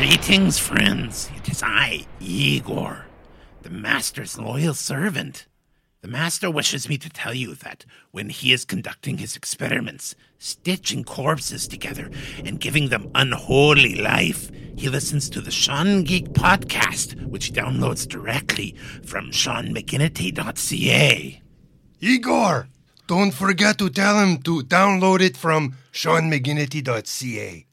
Greetings, friends. It is I, Igor, the Master's loyal servant. The Master wishes me to tell you that when he is conducting his experiments, stitching corpses together and giving them unholy life, he listens to the Sean Geek podcast, which he downloads directly from SeanMcGinnity.ca. Igor, don't forget to tell him to download it from SeanMcGinnity.ca.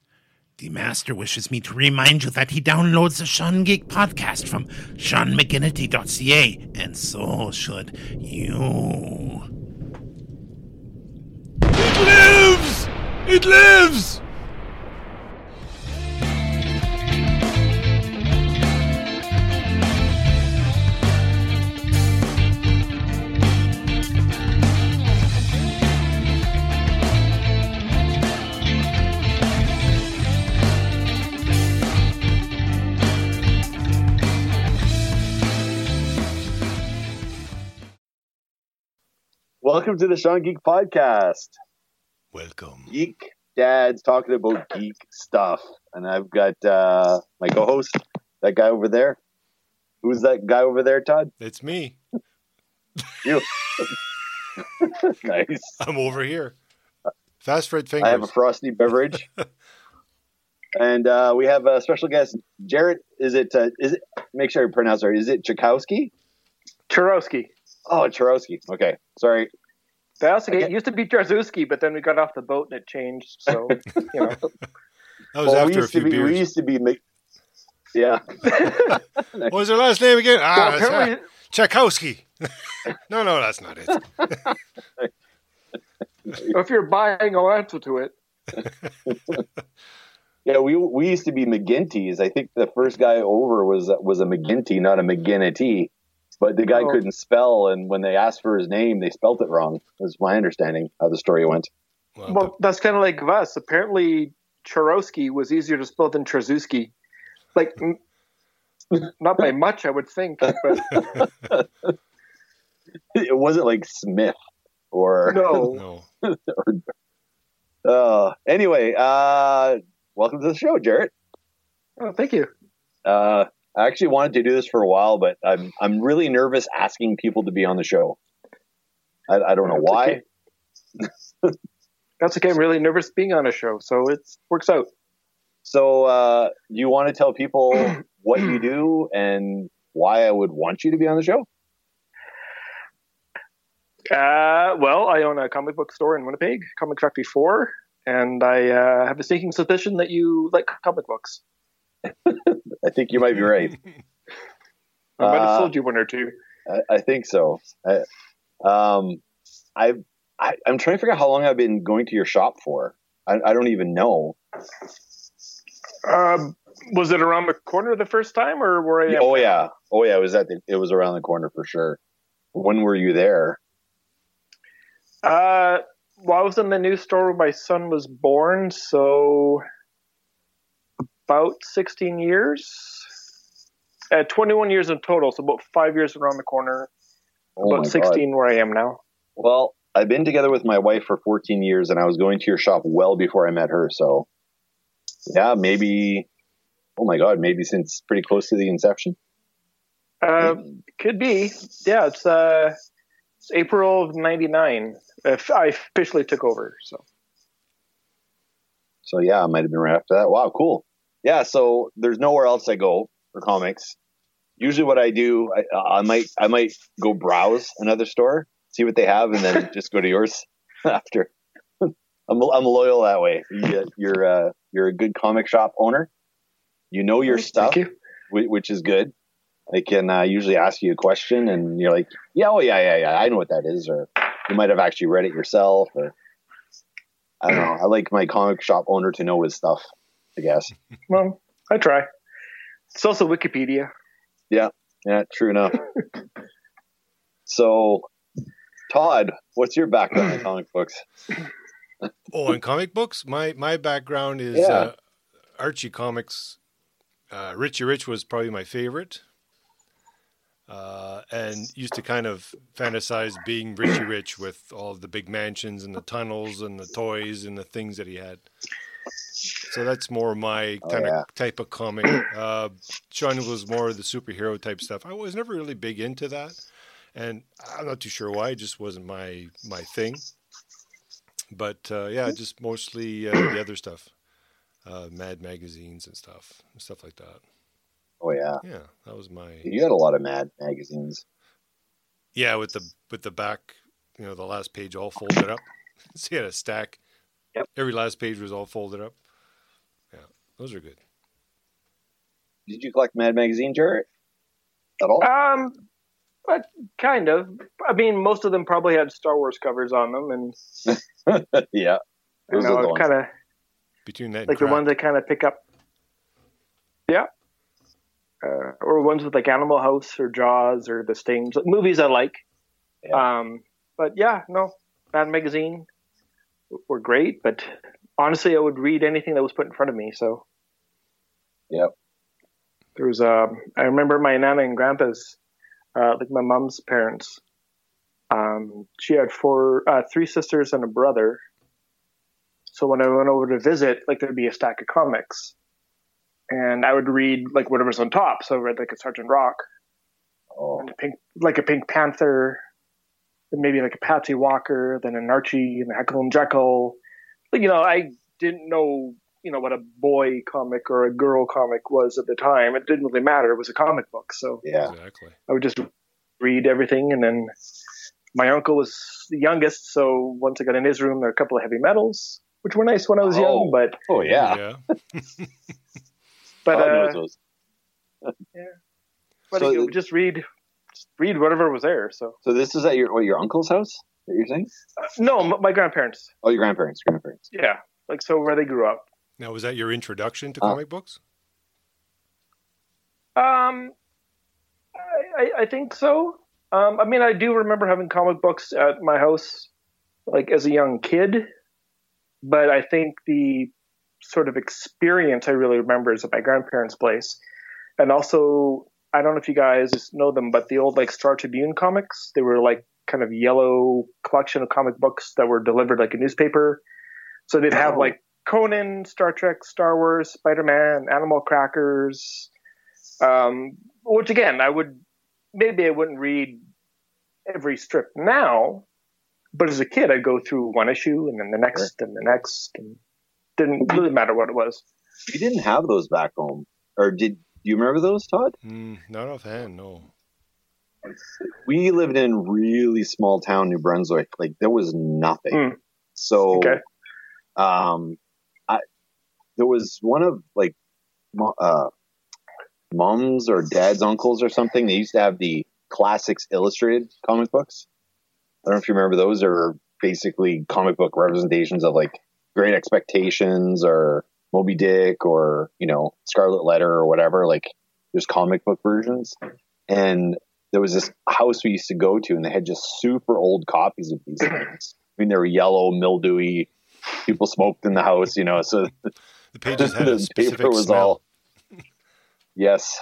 The Master wishes me to remind you that he downloads the Sean Geek podcast from SeanMcGinnity.ca, and so should you. It lives! It lives! Welcome to the Sean Geek Podcast. Welcome. Geek dads talking about geek stuff. And I've got uh, my co host, that guy over there. Who's that guy over there, Todd? It's me. You. nice. I'm over here. Fast Fred Fingers. I have a frosty beverage. and uh, we have a special guest, Jarrett. Is it, uh, is it, make sure I pronounce it right. Is it Chakowski? Churowski. Oh, Charowski. Okay. Sorry. That's okay. Okay. It used to be Jarzewski, but then we got off the boat and it changed. So, you know. that was Well, we after a used to few be, beers. We used to be, ma- yeah. What was their last name again? Ah, Well, that's apparently, not- Tchaikovsky. no, no, that's not it. if you're buying, I'll answer to it. Yeah, we we used to be McGinty's. I think the first guy over was was a McGinty, not a McGinnity. But the guy Oh. couldn't spell, and when they asked for his name, they spelt it wrong. Was my understanding how the story went. Well, Well, that's kind of like Vas. Apparently, Churowski was easier to spell than Trzewski. Like, not by much, I would think. But It wasn't like Smith or. no. no. Uh, anyway, uh, welcome to the show, Jarrett. Oh, thank you. Uh, I actually wanted to do this for a while, but I'm I'm really nervous asking people to be on the show. I, I don't know why. okay. That's okay. I'm really nervous being on a show, so it works out. So, uh, do you want to tell people what you do and why I would want you to be on the show? Uh, well, I own a comic book store in Winnipeg, Comic Factory 4, and I uh, have a sneaking suspicion that you like comic books. I think you might be right. I might have Uh, sold you one or two. I, I think so. I, um, I, I, I'm trying to figure out how long I've been going to your shop for. I, I don't even know. Um, was it around the corner the first time, or were I? Oh yeah, oh yeah. It was at the, it was around the corner for sure. When were you there? Uh, well, I was in the new store when my son was born, so about 16 years. Uh, 21 years in total, so about five years around the corner. Oh about God. 16 where I am now. Well, I've been together with my wife for 14 years, and I was going to your shop well before I met her. So, yeah, maybe. Oh my God, maybe since pretty close to the inception. Uh, could be. Yeah, it's uh, it's April of '99. If I officially took over, so So yeah, I might have been right after that. Wow, cool. Yeah, so there's nowhere else I go for comics. Usually, what I do, I, I might I might go browse another store, see what they have, and then just go to yours after. I'm I'm loyal that way. You, you're uh, you're a good comic shop owner. You know your stuff, you. which is good. I can uh, usually ask you a question, and you're like, "Yeah, oh yeah, yeah, yeah, I know what that is," or you might have actually read it yourself, or I don't know. I like my comic shop owner to know his stuff. I guess. Well, I try. It's also Wikipedia. Yeah, yeah, true enough. so, Todd, what's your background in comic books? Oh, in comic books, my my background is Yeah. uh, Archie comics. Uh, Richie Rich was probably my favorite, uh, and used to kind of fantasize being Richie Rich with all the big mansions and the tunnels and the toys and the things that he had. So that's more my Oh, kind yeah. of type of comic. Uh, Sean was more of the superhero type stuff. I was never really big into that, and I'm not too sure why. It just wasn't my my thing. But uh, yeah, just mostly uh, the other stuff, uh, Mad magazines and stuff, stuff like that. Oh yeah, Yeah, that was my you had a lot of Mad magazines. yeah with the with the back, you know, the last page all folded up. so you had a stack. Yep. Every last page was all folded up. Yeah, those are good. Did you collect Mad magazine, Jarrett? At all? Um, but kind of. I mean, most of them probably had Star Wars covers on them, and yeah. you Those are the know, ones. kind of Between that, and like the ones that kind of pick up. Yeah. Uh, or ones with like Animal House or Jaws or The Stings, like movies I like. Um, but yeah, no, Mad Magazine were great, but honestly, I would read anything that was put in front of me. So. Yep. There was um, I remember my nana and grandpa's, uh, like my mom's parents. Um, she had four, uh, three sisters and a brother. So when I went over to visit, like there'd be a stack of comics, and I would read like whatever's on top. So I read like a Sergeant Rock, Oh, and a pink, like a Pink Panther, and maybe like a Patsy Walker, then an Archie and a Heckle and Jeckle. But you know, I didn't know, you know, what a boy comic or a girl comic was at the time. It didn't really matter. It was a comic book, so yeah. exactly. I would just read everything. And then my uncle was the youngest, so once I got in his room, there were a couple of heavy metals, which were nice when I was Oh. young. But Oh yeah. yeah. but God uh, knows those. but So you the- just read, just read whatever was there. So So this is at your what, your uncle's house that you're saying? no, my grandparents, Oh, your grandparents, grandparents. yeah, like so where they grew up. Now, was that your introduction to Uh, comic books? Um, I, I, I think so. Um, I mean, I do remember having comic books at my house, like as a young kid, but I think the sort of experience I really remember is at my grandparents' place, and also I don't know if you guys know them, but the old like Star Tribune comics, they were like kind of yellow collection of comic books that were delivered like a newspaper. So they'd have Oh. like Conan, Star Trek, Star Wars, Spider Man, Animal Crackers, um, which again I would maybe I wouldn't read every strip now, but as a kid I'd go through one issue and then the next and the next, and didn't really matter what it was. You didn't have those back home, or did? Do you remember those, Todd? Mm, not offhand, no. We lived in really small town, New Brunswick. Like there was nothing. Mm. So, Okay. um, I there was one of like, uh, mom's or dad's uncles or something. They used to have the classics illustrated comic books. I don't know if you remember those. Are basically comic book representations of like Great Expectations or Moby Dick or you know Scarlet Letter or whatever. Like there's comic book versions, and there was this house we used to go to, and they had just super old copies of these things. I mean, they were yellow, mildewy. People smoked in the house, you know. So The pages had the paper was smell. all. Yes,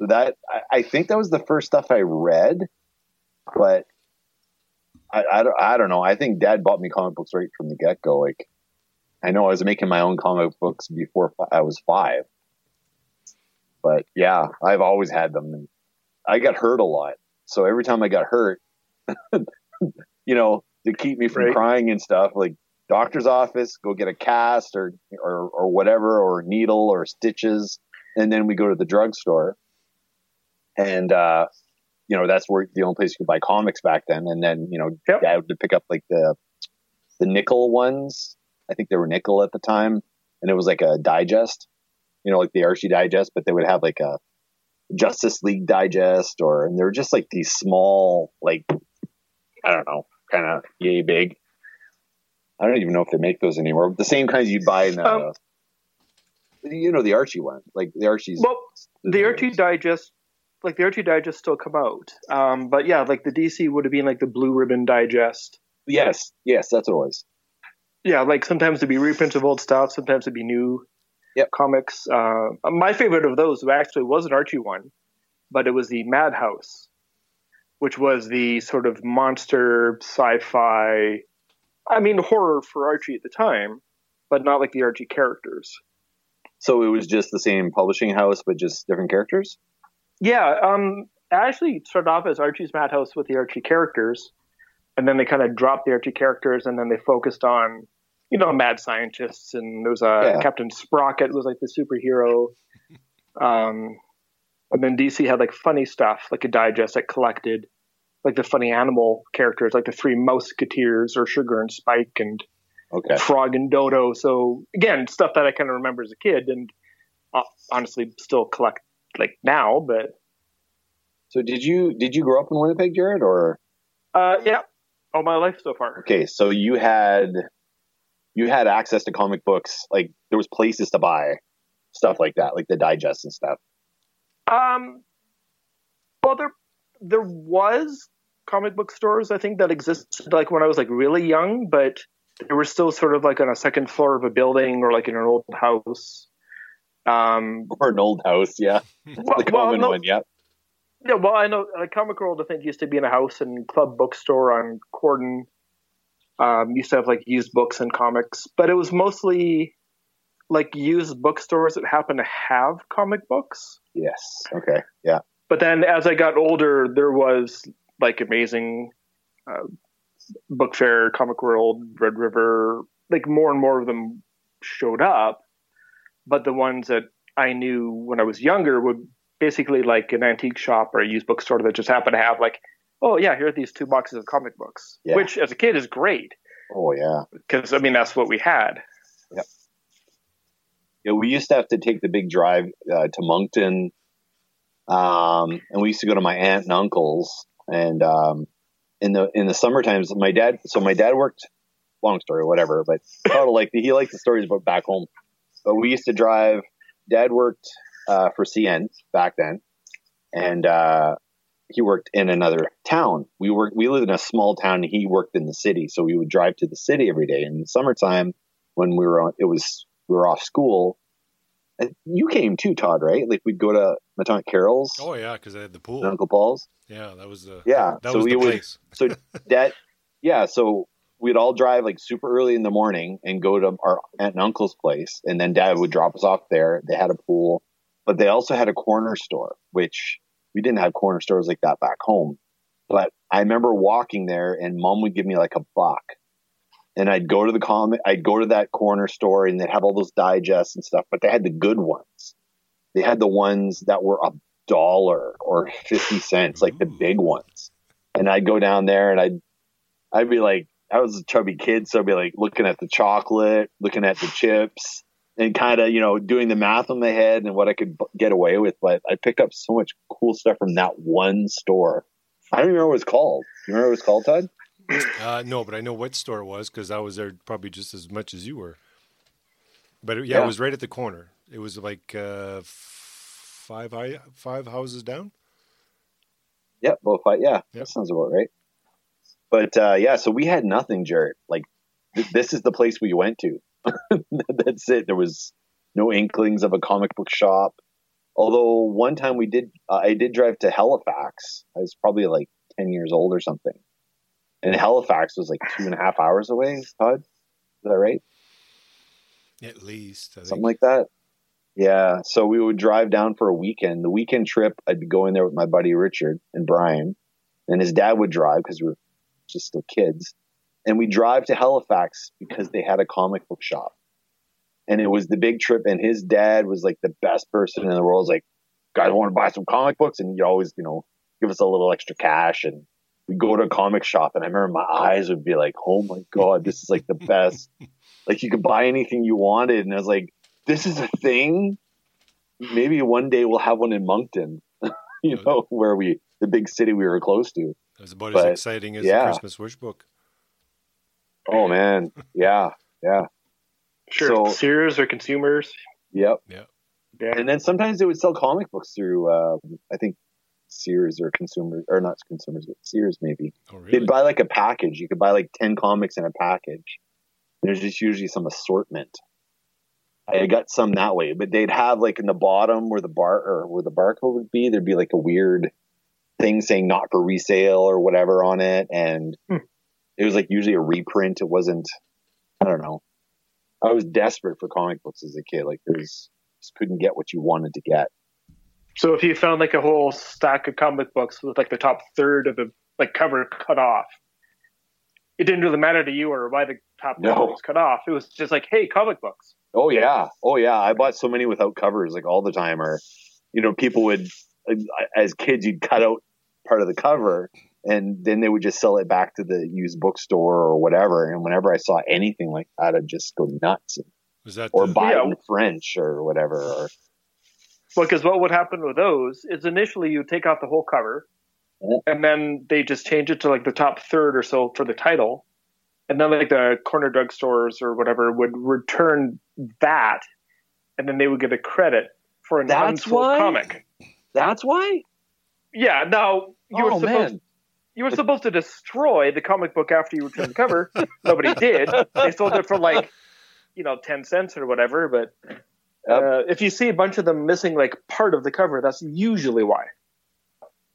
that I, I think that was the first stuff I read, but I, I, don't, I don't know. I think Dad bought me comic books right from the get go. Like, I know I was making my own comic books before I was five, but yeah, I've always had them. And I got hurt a lot, so every time I got hurt, you know, to keep me from Right. crying and stuff, like doctor's office, go get a cast or or or whatever, or needle or stitches, and then we go to the drugstore, and uh, you know that's where the only place you could buy comics back then. And then you know, Yep. Dad would pick up like the the nickel ones. I think they were nickel at the time, and it was like a digest, you know, like the Archie digest, but they would have like a Justice League digest, or and they're just like these small, like I don't know, kind of yay big. I don't even know if they make those anymore. The same kinds you'd buy in the, Um, you know, the Archie one, like the Archie's. Well, the Archie Digest, like the Archie Digest, still come out. Um, but yeah, like the DC would have been like the Blue Ribbon Digest. Yes, yes, that's what it was. Yeah, like sometimes it'd be reprints of old stuff, sometimes it'd be new Yep. comics. Uh, my favorite of those actually was an Archie one, but it was the Madhouse, which was the sort of monster sci-fi. I mean, horror for Archie at the time. but not like the Archie characters. So it was just the same publishing house, but just different characters. Yeah, um, I actually started off as Archie's Madhouse with the Archie characters, and then they kind of dropped the Archie characters, and then they focused on, you know, mad scientists, and there was a Yeah. Captain Sprocket was like the superhero, um, and then DC had like funny stuff, like a digest that collected like the funny animal characters, like the three Mouseketeers or Sugar and Spike and Okay. Frog and Dodo. So again, stuff that I kind of remember as a kid, and uh, honestly still collect like now, but. So did you did you grow up in Winnipeg, Jared, or Uh, yeah, all my life so far. okay? So you had you had access to comic books, like there was places to buy stuff like that, like the digest and stuff. Um, well, there there was comic book stores I think that existed like when I was like really young, but they were still sort of like on a second floor of a building or like in an old house. Um, Or an old house, yeah, well, the well, common no- one, yeah. yeah, well, I know like Comic World I think used to be in a house and Club Bookstore on Corden um, used to have like used books and comics, but it was mostly like used bookstores that happened to have comic books. Yes. Okay. Yeah. but then as I got older, there was like amazing uh, book fair, Comic World, Red River, like more and more of them showed up. But the ones that I knew when I was younger would basically like an antique shop or a used bookstore that just happened to have like, oh yeah, here are these two boxes of comic books, Yeah. which as a kid is great Oh yeah. because I mean that's what we had. Yeah, we used to have to take the big drive uh, to Moncton, um, and we used to go to my aunt and uncle's. And um, in the in the summer times, my dad. So my dad worked. Long story, whatever. But of like he liked the stories about back home. But we used to drive. Dad worked uh, for CN back then, and uh, he worked in another town. We worked. We lived in a small town. and He worked in the city, so we would drive to the city every day. In the summertime, when we were on, it was we were off school. And You came too, Todd, right? Like we'd go to Matante Carol's. Oh yeah, because they had the pool. Uncle Paul's. Yeah, that was the Yeah, That so was we the would- place. So that, yeah, so we'd all drive like super early in the morning and go to our aunt and uncle's place, and then Dad would drop us off there. They had a pool, but they also had a corner store, which we didn't have corner stores like that back home. But I remember walking there, and Mom would give me like a buck, and I'd go to the comic, I'd go to that corner store, and they'd have all those digests and stuff, but they had the good ones. They had the ones that were a dollar or fifty cents, like the big ones. And I'd go down there, and I'd I'd be like, I was a chubby kid, so I'd be like looking at the chocolate, looking at the chips, and kind of you know doing the math in my head and what I could b- get away with. But I picked up so much cool stuff from that one store. I don't even remember what it's called. You remember what it's called, Todd? Uh, no, but I know what store it was because I was there probably just as much as you were. But it, yeah, Yeah. it was right at the corner. It was like uh, five five houses down. Yep, both. Yeah, Yep. that sounds about right. But uh, yeah, so we had nothing, Jared. Like th- this is the place we went to. That's it. There was no inklings of a comic book shop. Although one time we did, uh, I did drive to Halifax. I was probably like ten years old or something, and Halifax was like two and a half hours away. Todd, is that right? At least. Something like that. Yeah. So we would drive down for a weekend. The weekend trip, I'd be going there with my buddy Richard and Brian, and his dad would drive because we were just still kids. And we drive to Halifax because they had a comic book shop. And it was the big trip. And his dad was like the best person in the world. Like, guys want to buy some comic books? And he always, you know, give us a little extra cash. And we go to a comic shop. And I remember my eyes would be like, oh my God, this is like the best. like you could buy anything you wanted. And I was like, this is a thing. Maybe one day we'll have one in Moncton, you know, where we, the big city we were close to. It was about But, as exciting as yeah. the Christmas wish book. Oh man. Yeah. Yeah. Sure, So- Sears or consumers. Yep. Yeah, And then sometimes they would sell comic books through, uh, I think Sears or consumers, or not consumers, but Sears maybe. Oh, really? They'd buy like a package. You could buy like 10 comics in a package. There's just usually some assortment. I got some that way, but they'd have like in the bottom where the bar or where the barcode would be, there'd be like a weird thing saying not for resale or whatever on it. And Hmm. It was like usually a reprint. It wasn't, I don't know. I was desperate for comic books as a kid. Like there was just couldn't get what you wanted to get. So if you found like a whole stack of comic books with like the top third of the like cover cut off, it didn't really matter to you or why the top No. cover was cut off. It was just like, hey, comic books. Oh yeah, oh yeah. I bought so many without covers, like all the time. Or, you know, people would, as kids, you'd cut out part of the cover, and then they would just sell it back to the used bookstore or whatever. And whenever I saw anything like that, I'd just go nuts, Was that or the, buy Yeah. in French or whatever. Or Because what would happen with those is initially you take out the whole cover, Yeah. and then they just change it to like the top third or so for the title, and then like the corner drugstores or whatever would return that, and then they would get a credit for an That's unsold why? comic. that's why. Yeah. Now you were oh supposed man, you were supposed to destroy the comic book after you returned the cover. Nobody did. They sold it for like, you know, ten cents or whatever. But uh, if you see a bunch of them missing like part of the cover, that's usually why.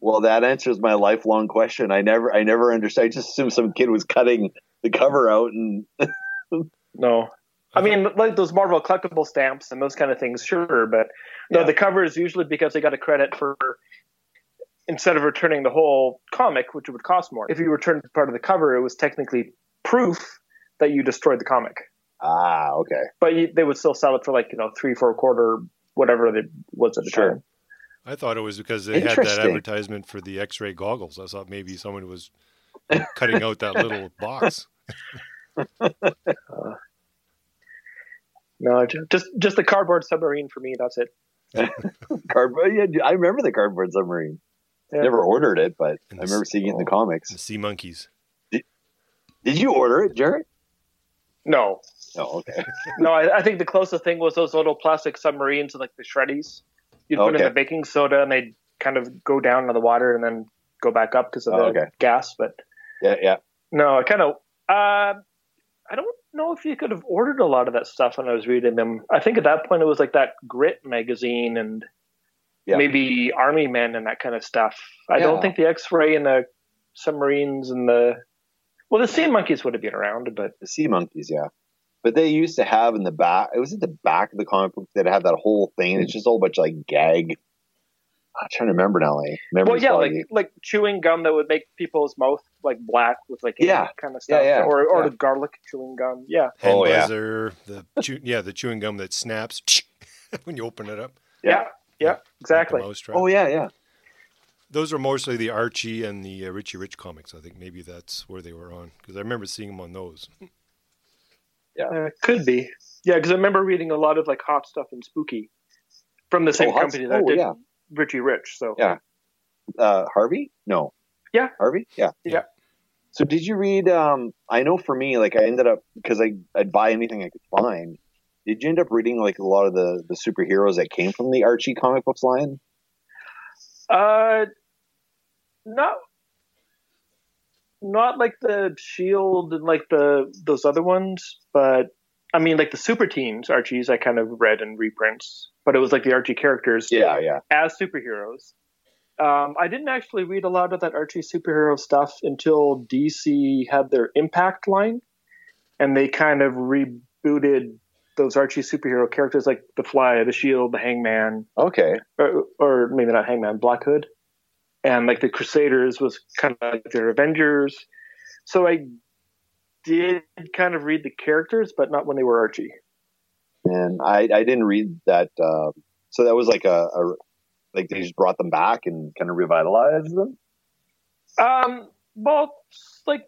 Well, that answers my lifelong question. I never, I never understood. I just assumed some kid was cutting the cover out, and No. I mean, like those Marvel collectible stamps and those kind of things, sure, but no, Yeah. the cover is usually because they got a credit for instead of returning the whole comic, which would cost more. If you returned part of the cover, it was technically proof that you destroyed the comic. ah, okay, but you, they would still sell it for like you know three, four quarter, whatever it was at the Sure. time. I thought it was because they had that advertisement for the X-ray goggles. I thought maybe someone was cutting out that little box. No, just just the cardboard submarine for me. That's it. cardboard. Yeah, I remember the cardboard submarine. Yeah. Never ordered it, but And I remember s- seeing it in the The comics. sea monkeys. Did you order it, Jared? No, Oh, okay. no. I, I think the closest thing was those little plastic submarines, like the shreddies. You'd put in the baking soda, and they'd kind of go down into the water and then go back up because of Oh, the okay. gas. But Yeah, yeah. no, I kind of. Uh, I don't know if you could have ordered a lot of that stuff when I was reading them. I think at that point it was like that Grit magazine and Yeah. maybe Army Men and that kind of stuff. I Yeah. don't think the X-ray and the submarines and the well, the sea monkeys would have been around, but The sea monkeys, yeah. But they used to have in the back. It was at the back of the comic book that had that whole thing. It's just a whole bunch of like gag. I'm trying to remember now. Like, well, memory's yeah, like like chewing gum that would make people's mouth like black with like Yeah. kind of stuff, Yeah, yeah, or or yeah. the garlic chewing gum. Yeah, Hand Oh, yeah. the chew, yeah, the chewing gum that snaps when you open it up. yeah, Yeah. yeah, like the exactly. mousetrap. Oh yeah, yeah. Those are mostly the Archie and the uh, Richie Rich comics. I think maybe that's where they were on because I remember seeing them on those. Uh, could be. Yeah, because I remember reading a lot of like hot stuff and spooky from the same Oh, company that oh, did yeah. Richie Rich. So Yeah. Uh, Harvey? No. Yeah. Harvey? Yeah. Yeah. So did you read? Um, I know for me, like I ended up because I I'd buy anything I could find. Did you end up reading like a lot of the the superheroes that came from the Archie comic books line? Uh, no, not like the Shield and like the those other ones, but I mean like the Super Teens Archies I kind of read in reprints, but it was like the Archie characters Yeah, yeah. as superheroes. Um, I didn't actually read a lot of that Archie superhero stuff until DC had their Impact line, and they kind of rebooted those Archie superhero characters like the Fly, the Shield, the Hangman, Okay. or, or maybe not Hangman, Black Hood, and like the Crusaders was kind of like their Avengers. So I did kind of read the characters, but not when they were Archie. And I I didn't read that. Uh, so that was like a, a like they just brought them back and kind of revitalized them. Um, well, like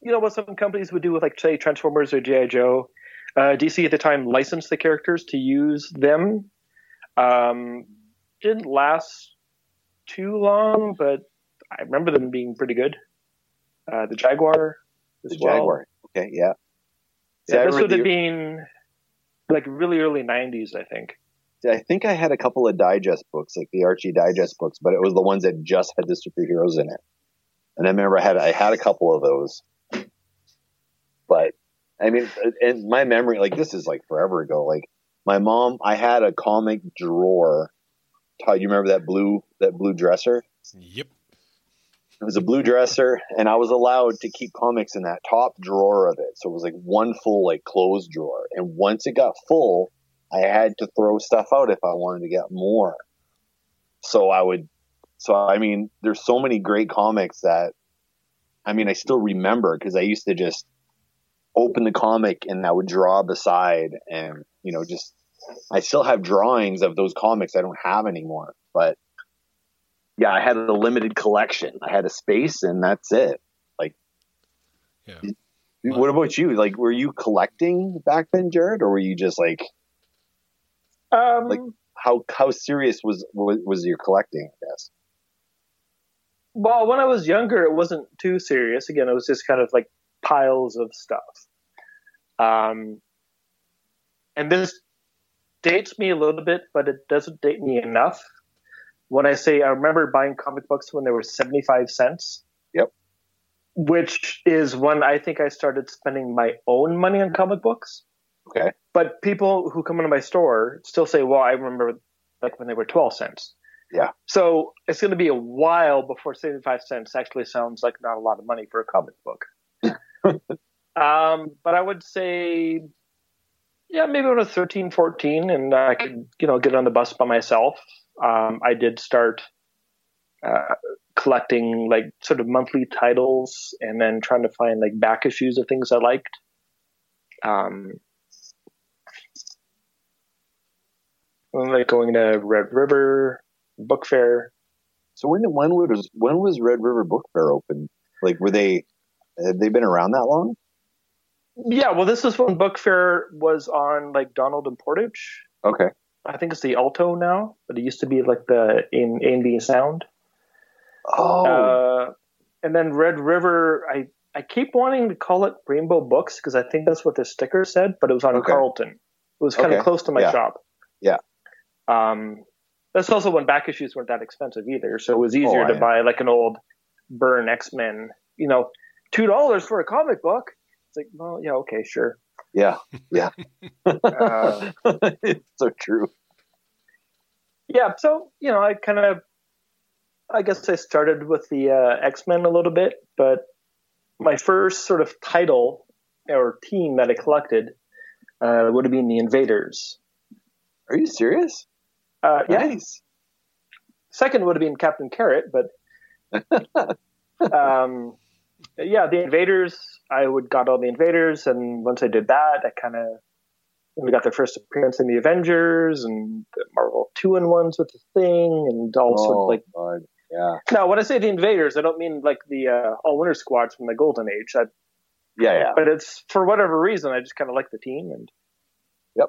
you know what some companies would do with like say Transformers or GI Joe. Uh, DC at the time licensed the characters to use them. Um, didn't last too long, but I remember them being pretty good. Uh, the Jaguar as The well. Jaguar. Okay. Yeah. Yeah, I this would have been like really early '90s, I think. I think I had a couple of digest books, like the Archie digest books, but it was the ones that just had the superheroes in it. And I remember I had I had a couple of those. But I mean, and my memory, like this is like forever ago. Like my mom, I had a comic drawer. Todd, you remember that blue that blue dresser? Yep. It was a blue dresser, and I was allowed to keep comics in that top drawer of it. So it was like one full like closed drawer. And once it got full, I had to throw stuff out if I wanted to get more. So I would. So I mean, there's so many great comics that, I mean, I still remember because I used to just open the comic and I would draw beside, and you know, just I still have drawings of those comics I don't have anymore, but yeah, I had a limited collection. I had a space, and that's it. Like, Yeah. what about you? Like, were you collecting back then, Jared, or were you just like, Um, Like- how how serious was was, was your collecting? I guess. well, when I was younger, it wasn't too serious. Again, it was just kind of like piles of stuff. Um, and this dates me a little bit, but it doesn't date me enough. When I say I remember buying comic books when they were 75 cents. Yep. Which is when I think I started spending my own money on comic books. Okay. But people who come into my store still say, well, I remember like when they were 12 cents. Yeah. So it's going to be a while before 75 cents actually sounds like not a lot of money for a comic book. Um, but I would say, yeah, maybe when I was 13, 14 and I could, you know, get on the bus by myself. Um, I did start, uh, collecting like sort of monthly titles and then trying to find like back issues of things I liked. Um, like going to Red River Book Fair. So when when was when was Red River Book Fair open? Like, were they had they been around that long? Yeah, well, this is when Book Fair was on like Donald and Portage. Okay. I think it's the Alto now, but it used to be like the in A and B Sound. Oh, Uh, and then Red River, I I keep wanting to call it Rainbow Books because I think that's what the sticker said, but it was on Okay. Carlton. It was kind of Okay. close to my Yeah. shop. Yeah. Um, that's also when back issues weren't that expensive either, so it was easier Oh, to yeah. buy like an old Byrne X Men. You know, two dollars for a comic book. It's like, well, yeah, okay, sure. yeah, yeah. Uh, it's so true. yeah, so you know, I kind of, I guess I started with the uh, X Men a little bit, but my first sort of title or team that I collected uh, would have been the Invaders. Are you serious? Uh, yeah, second would have been Captain Carrot, but um, yeah, the Invaders. I would got all the Invaders, and once I did that, I kind of we got their first appearance in the Avengers and the Marvel two in ones with the Thing, and also oh, like God. Yeah. Now, when I say the invaders, I don't mean like the uh, All-Winners Squads from the golden age. I, Yeah, yeah. but it's for whatever reason, I just kind of like the team. And Yep.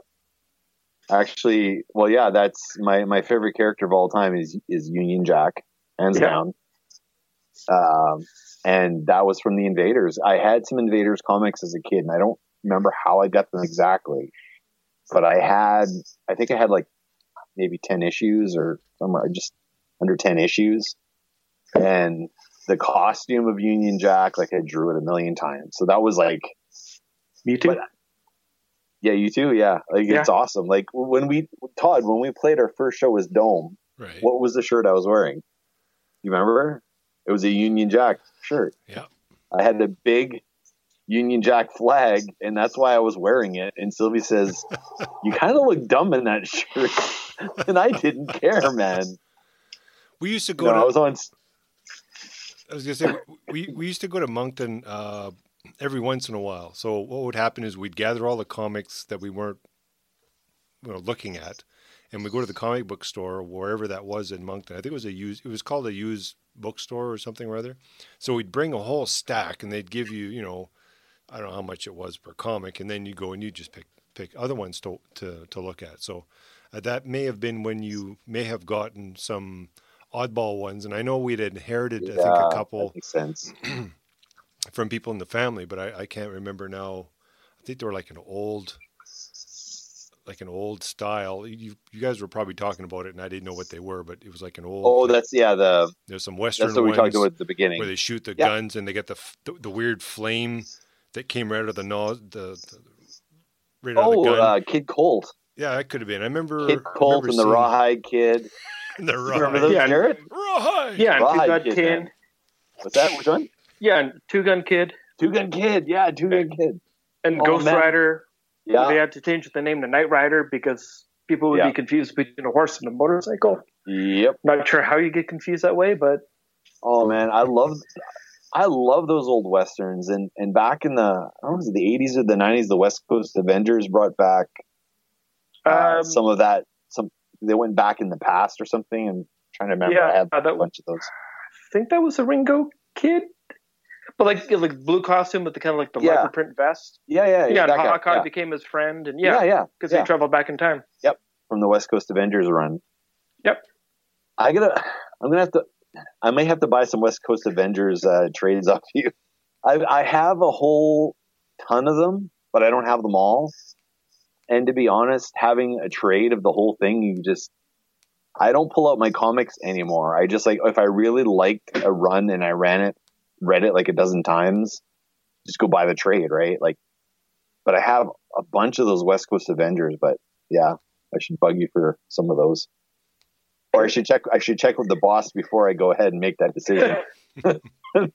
Actually, well, yeah, that's my, my favorite character of all time is is Union Jack, hands Yeah. down. Um, and that was from the Invaders. I had some Invaders comics as a kid, and I don't remember how I got them exactly, but I had, I think I had like maybe ten issues or somewhere just under ten issues, and the costume of Union Jack, like I drew it a million times. So that was like me too. But- Yeah, you too. Yeah, like it's awesome. Like when we Todd, when we played our first show was Dome. Right. What was the shirt I was wearing? You remember? It was a Union Jack shirt. Yeah. I had the big Union Jack flag, and that's why I was wearing it. And Sylvie says, "You kind of look dumb in that shirt," and I didn't care, man. We used to go You know, to I was on. I was gonna say we we used to go to Moncton uh, every once in a while. So what would happen is we'd gather all the comics that we weren't you know, looking at, and we go to the comic book store wherever that was in Moncton. I think it was a used. It was called a used bookstore or something or other. So we'd bring a whole stack, and they'd give you you know I don't know how much it was per comic, and then you go and you just pick pick other ones to to to look at. So uh, that may have been when you may have gotten some oddball ones, and I know we'd inherited I think a couple makes sense. from people in the family, but I, I can't remember now. I think they were like an old, like an old style. You you guys were probably talking about it, and I didn't know what they were, but it was like an old. Oh, that's yeah. The there's some western that's what we talked about at the beginning. where they shoot the Yeah. guns and they get the, the the weird flame that came right out of the nose, the, the right out of Oh, the gun. uh, Kid Colt, yeah, that could have been. I remember Kid Colt, remember and the Rawhide Kid. the Remember rawhide. those, Yeah. Jared? Rawhide. yeah, and Rawhide Good God Kid, Kid. man. What's that? Which one? Yeah, Two Gun Kid Two Gun Kid. Yeah, Two Gun Kid. and Oh, Ghost man. Rider. They had to change the name to Night Rider because people would Yeah. be confused between a horse and a motorcycle. Yep. Not sure how you get confused that way, but Oh man, I love, I love those old westerns. And and back in the, I don't know, the eighties or the nineties? The West Coast Avengers brought back uh, um, some of that. Some they went back in the past or something. And trying to remember. Yeah, I have that a bunch of those. I think that was a Ringo Kid. But like like blue costume with the kind of like the Yeah. leopard print vest. Yeah, yeah, Yeah, that and. Hawkeye yeah. became his friend, and yeah, yeah, yeah, because yeah. they traveled back in time. Yep, from the West Coast Avengers run. Yep. I gotta. I'm gonna have to. I may have to buy some West Coast Avengers uh, trades off you. I, I have a whole ton of them, but I don't have them all. And to be honest, having a trade of the whole thing, you just. I don't pull out my comics anymore. I just like if I really liked a run and I ran it, read it like a dozen times, just go buy the trade, right? Like, but I have a bunch of those West Coast Avengers, but yeah, I should bug you for some of those. Or I should check. I should check with the boss before I go ahead and make that decision.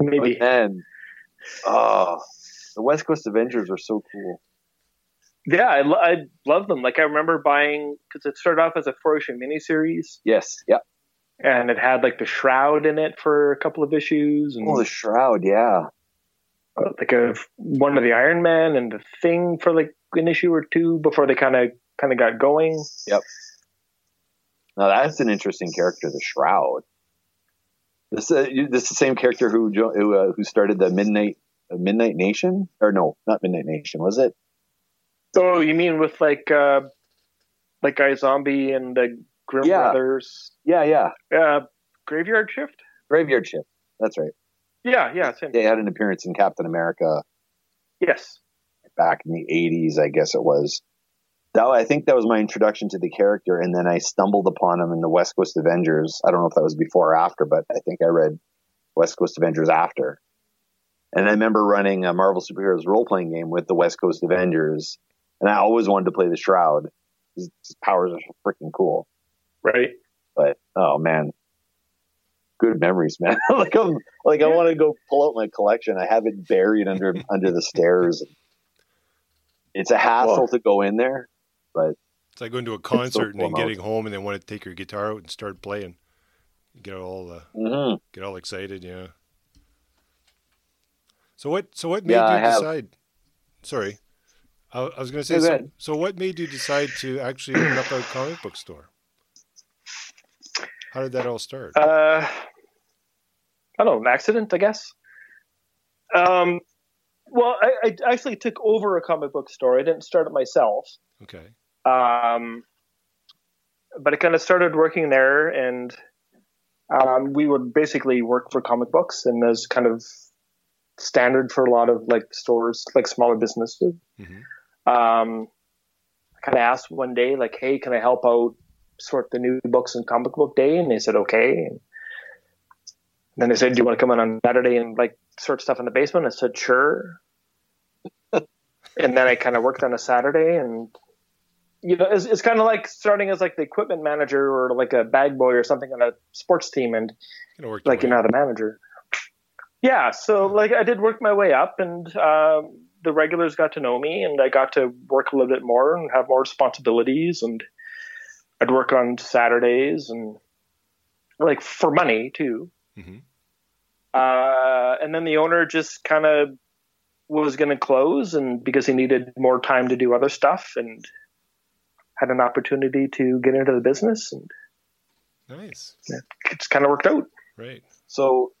Maybe. But then, oh, the West Coast Avengers are so cool. Yeah, I, lo- I love them. Like I remember buying because it started off as a four issue miniseries, Yes, yeah. And it had like the Shroud in it for a couple of issues, and Oh, the Shroud, yeah. uh, like a one of the Iron Man and the Thing for like an issue or two before they kind of kind of got going. Yep. Now that's an interesting character, the Shroud. This uh, this is the same character who who, uh, who started the Midnight uh, Midnight Nation, or no, not Midnight Nation, was it? Oh, you mean with like uh like Guy Zombie and the Grimm Yeah. Brothers Yeah, yeah. uh, Graveyard Shift? Graveyard Shift. That's right. Yeah, yeah, same. They had an appearance in Captain America Yes. back in the 80s, I guess it was. That I think that was my introduction to the character, and then I stumbled upon him in the West Coast Avengers. I don't know if that was before or after, but I think I read West Coast Avengers after. And I remember running a Marvel Superheroes role playing game with the West Coast Avengers, and I always wanted to play the Shroud. His, his powers are freaking cool. Right. But oh man, good memories, man. like I'm like I want to go pull out my collection. I have it buried under under the stairs. It's a hassle to go in there. But it's like going to a concert and then cool out. getting home and then want to take your guitar out and start playing. Get all uh, hmm get all excited, yeah. So what? So what made Yeah, I you have- decide? Sorry, I, I was going to say. So, so what made you decide to actually open up a comic book store? How did that all start? Uh, I don't know, an accident, I guess. Um, well, I, I actually took over a comic book store. I didn't start it myself. Okay. Um, but I kind of started working there, and um, we would basically work for comic books, and as kind of standard for a lot of like stores, like smaller businesses. hmm Um, I kind of asked one day, like, "Hey, can I help out sort the new books and comic book day?" And they said, "Okay." And then they said, "Do you want to come in on Saturday and like sort stuff in the basement?" I said, "Sure." and then I kind of worked on a Saturday, and you know, it's, it's kind of like starting as like the equipment manager or like a bag boy or something on a sports team, and Gonna like you're not a manager. Yeah, so like I did work my way up, and um, the regulars got to know me, and I got to work a little bit more and have more responsibilities, and I'd work on Saturdays and like for money too. Mhm. Uh, and then the owner just kind of was going to close, and because he needed more time to do other stuff, and had an opportunity to get into the business, and Nice. it's kind of worked out. Right. So,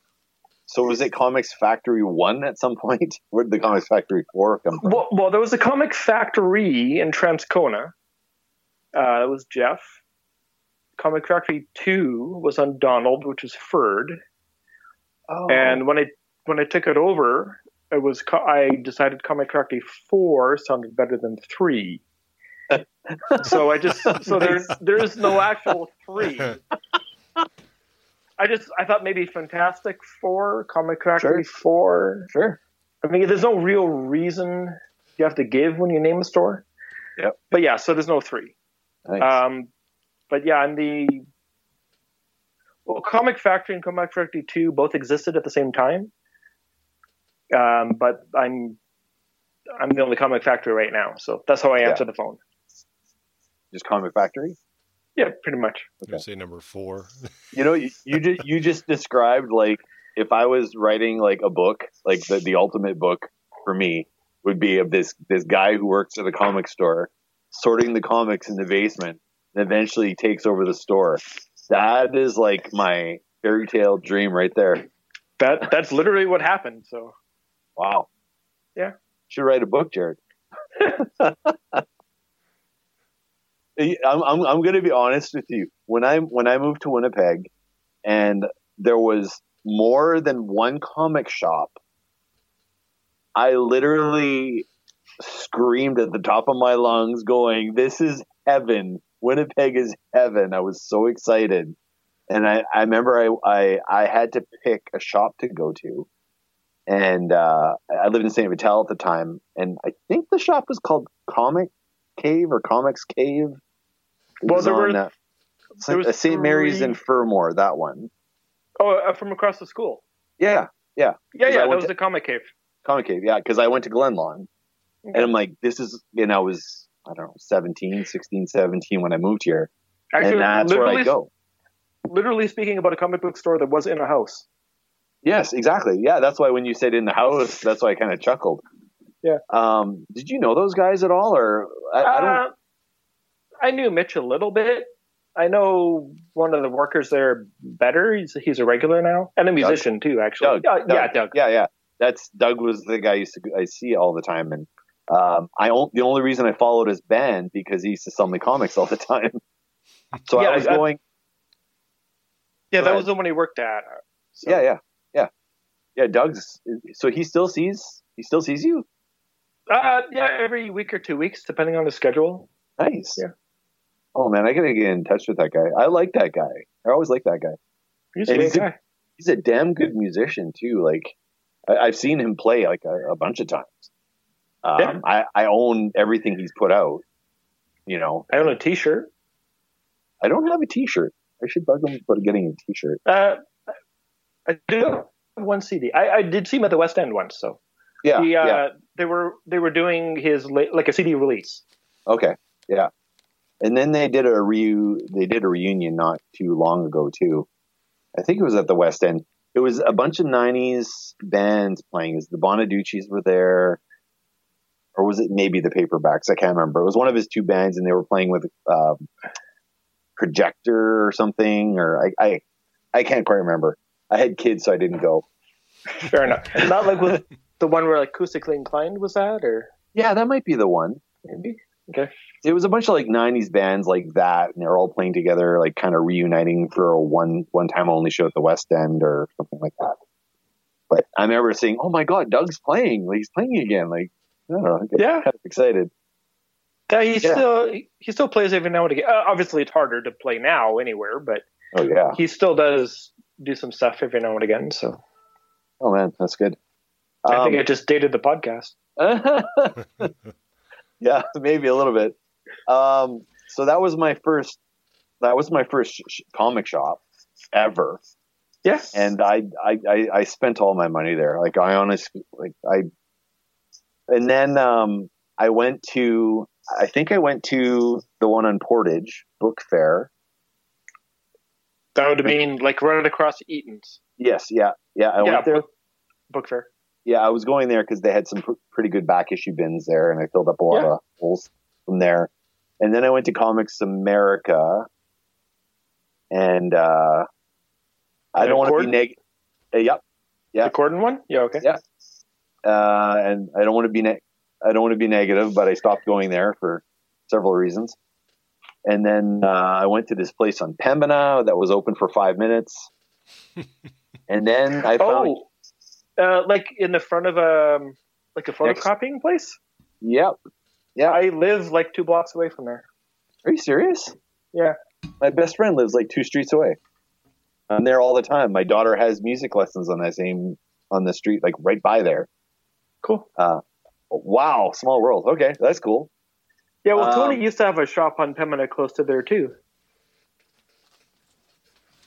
so was it Comics Factory One at some point? Where did the Comics Factory Four come from? Well, well, there was a comic factory in Transcona. Uh, that was Jeff. Comic Factory Two was on Donald, which is Ferd. Oh, And when I when I took it over, it was co- I decided Comic Factory Four sounded better than three. so I just so there there is no actual three. I just I thought maybe Fantastic Four, Comic Factory Four. sure. I mean, there's no real reason you have to give when you name a store. Yep. But yeah, so there's no three. Nice. Um, but yeah, and the Well, Comic Factory and Comic Factory Two both existed at the same time, um, but I'm I'm the only Comic Factory right now, so that's how I answer the phone. Just Comic Factory. Yeah, pretty much. I'm say number four. You know, you, you just you just described like if I was writing like a book, like the the ultimate book for me would be of this this guy who works at a comic store, sorting the comics in the basement, and eventually takes over the store. That is like my fairy tale dream right there. That that's literally what happened. So Wow. Yeah. Should write a book, Jared. I'm, I'm, I'm going to be honest with you. When I when I moved to Winnipeg, and there was more than one comic shop, I literally screamed at the top of my lungs, going, "This is heaven! Winnipeg is heaven!" I was so excited, and I, I remember I, I I had to pick a shop to go to, and uh, I lived in St. Vital at the time, and I think the shop was called Comic Cave or Comics Cave. It Well, was there were- on, uh, there was St. Mary's in Fermor, that one. oh, uh, from across the school. Yeah, Yeah, yeah, yeah, that was to- the Comic Cave. Comic Cave. Yeah, because I went to Glenlawn, and I'm like, this is, and I was, I don't know, 17, 16, 17 when I moved here, Actually, and that's where I go. literally speaking about a comic book store that was in a house. Yes, exactly. Yeah, that's why when you said in the house, that's why I kind of chuckled. Yeah. Um, did you know those guys at all, or I, I don't? Uh, I knew Mitch a little bit. I know one of the workers there better. He's he's a regular now and a musician too. Actually, Doug, yeah, Doug. yeah, Doug. Yeah, yeah. That's Doug was the guy I used to I see all the time, and um, I the only reason I followed is Ben because he used to sell me comics all the time. So Yeah, I was I- going. Yeah, Go that ahead. was the one he worked at. So- Yeah, yeah, yeah, yeah. Doug's so he still sees he still sees you. Uh, yeah, every week or two weeks, depending on the schedule. Nice. Yeah. Oh man, I gotta get in touch with that guy. I like that guy. I always like that guy. He's a And good a- guy. He's a damn good musician too. Like I, I've seen him play like a, a bunch of times. Um, Yeah. I, I own everything he's put out. You know, I own a T-shirt. I don't have a T-shirt. I should bug him about getting a T-shirt. Uh, I do have one CD. I, I did see him at the West End once. So Yeah, he, uh, yeah. they were they were doing his like a CD release. Okay, yeah. And then they did a reu they did a reunion not too long ago too. I think it was at the West End. It was a bunch of '90s bands playing. Is the Bonaducci's were there, or was it maybe the Paperbacks? I can't remember. It was one of his two bands, and they were playing with um, projector or something. Or I, I I can't quite remember. I had kids, so I didn't go. Fair enough. Not like with the one where like acoustically inclined was that or Yeah, that might be the one. maybe. Okay. it was a bunch of like 90s bands like that and they're all playing together like kind of reuniting for a one one time only show at the west end or something like that but i remember saying oh my god doug's playing like he's playing again like i don't know I get Yeah. kind of excited Yeah, he Yeah. still he still plays every now and again. Uh, obviously, it's harder to play now anywhere, but oh yeah he still does do some stuff every now and again. So oh man that's good I Um, think I just dated the podcast. yeah maybe a little bit um so that was my first that was my first sh- sh- comic shop ever Yeah. and I, I I I spent all my money there. Like I honestly like I, and then um I went to I think I went to the one on Portage Book Fair. That would mean like right across Eaton's. Yes, yeah, yeah. I yeah, went there. book, book fair. Yeah, I was going there because they had some pr- pretty good back issue bins there, and I filled up a lot Yeah. of holes from there. And then I went to Comics America, and uh I don't want to be negative. yep, Yeah. The Corydon one? Yeah, okay. Yeah. Uh, and I don't want to be ne- I don't want to be negative, but I stopped going there for several reasons. And then uh, I went to this place on Pembina that was open for five minutes, and then I found Oh, uh, like in the front of a like a Next- photocopying place. yep. Yeah, I live like two blocks away from there. are you serious? Yeah. My best friend lives like two streets away. I'm there all the time. My daughter has music lessons on that same on the street, like right by there. Cool. Wow, small world. Okay, that's cool. Yeah, well, Um, Tony used to have a shop on Pembina close to there too.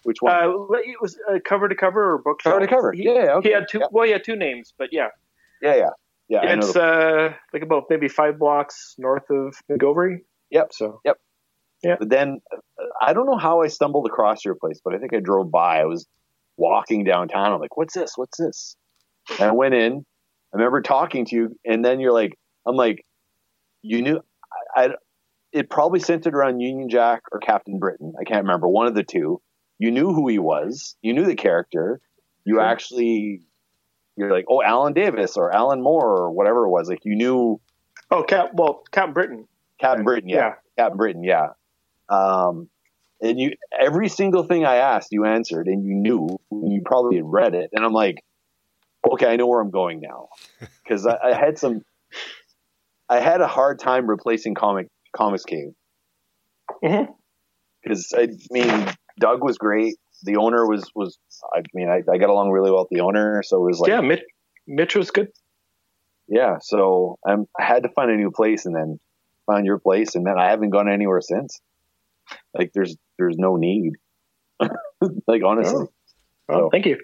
Which one? Uh, it was uh, cover to cover or book cover to cover. He, yeah, okay. he had two. Yeah, Well, he had two names, but yeah, yeah, yeah. yeah it's the- uh like about maybe five blocks north of Montgomery. Yep. So Yep. Yeah. But then uh, I don't know how I stumbled across your place, but I think I drove by. I was walking downtown. I'm like, what's this? What's this? And I went in. I remember talking to you, and then you're like, I'm like, you knew. I, I it probably centered around Union Jack or Captain Britain. I can't remember one of the two. You knew who he was. You knew the character. You Sure. actually, you're like, oh, Alan Davis or Alan Moore or whatever it was. Like you knew oh, Cap. Well, Captain Britain. Captain Britain, yeah. Captain Britain, yeah. Um, and you, every single thing I asked, you answered, and you knew. and You probably had read it, and I'm like, okay, I know where I'm going now, because I, I had some, I had a hard time replacing comic comics cave mm-hmm. because I mean, Doug was great. The owner was was. I mean, I, I got along really well with the owner, so it was like, yeah, Mitch, Mitch was good. yeah. So I'm, I had to find a new place, and then found your place, and then I haven't gone anywhere since. Like there's there's no need. like honestly. Oh. oh, So- thank you.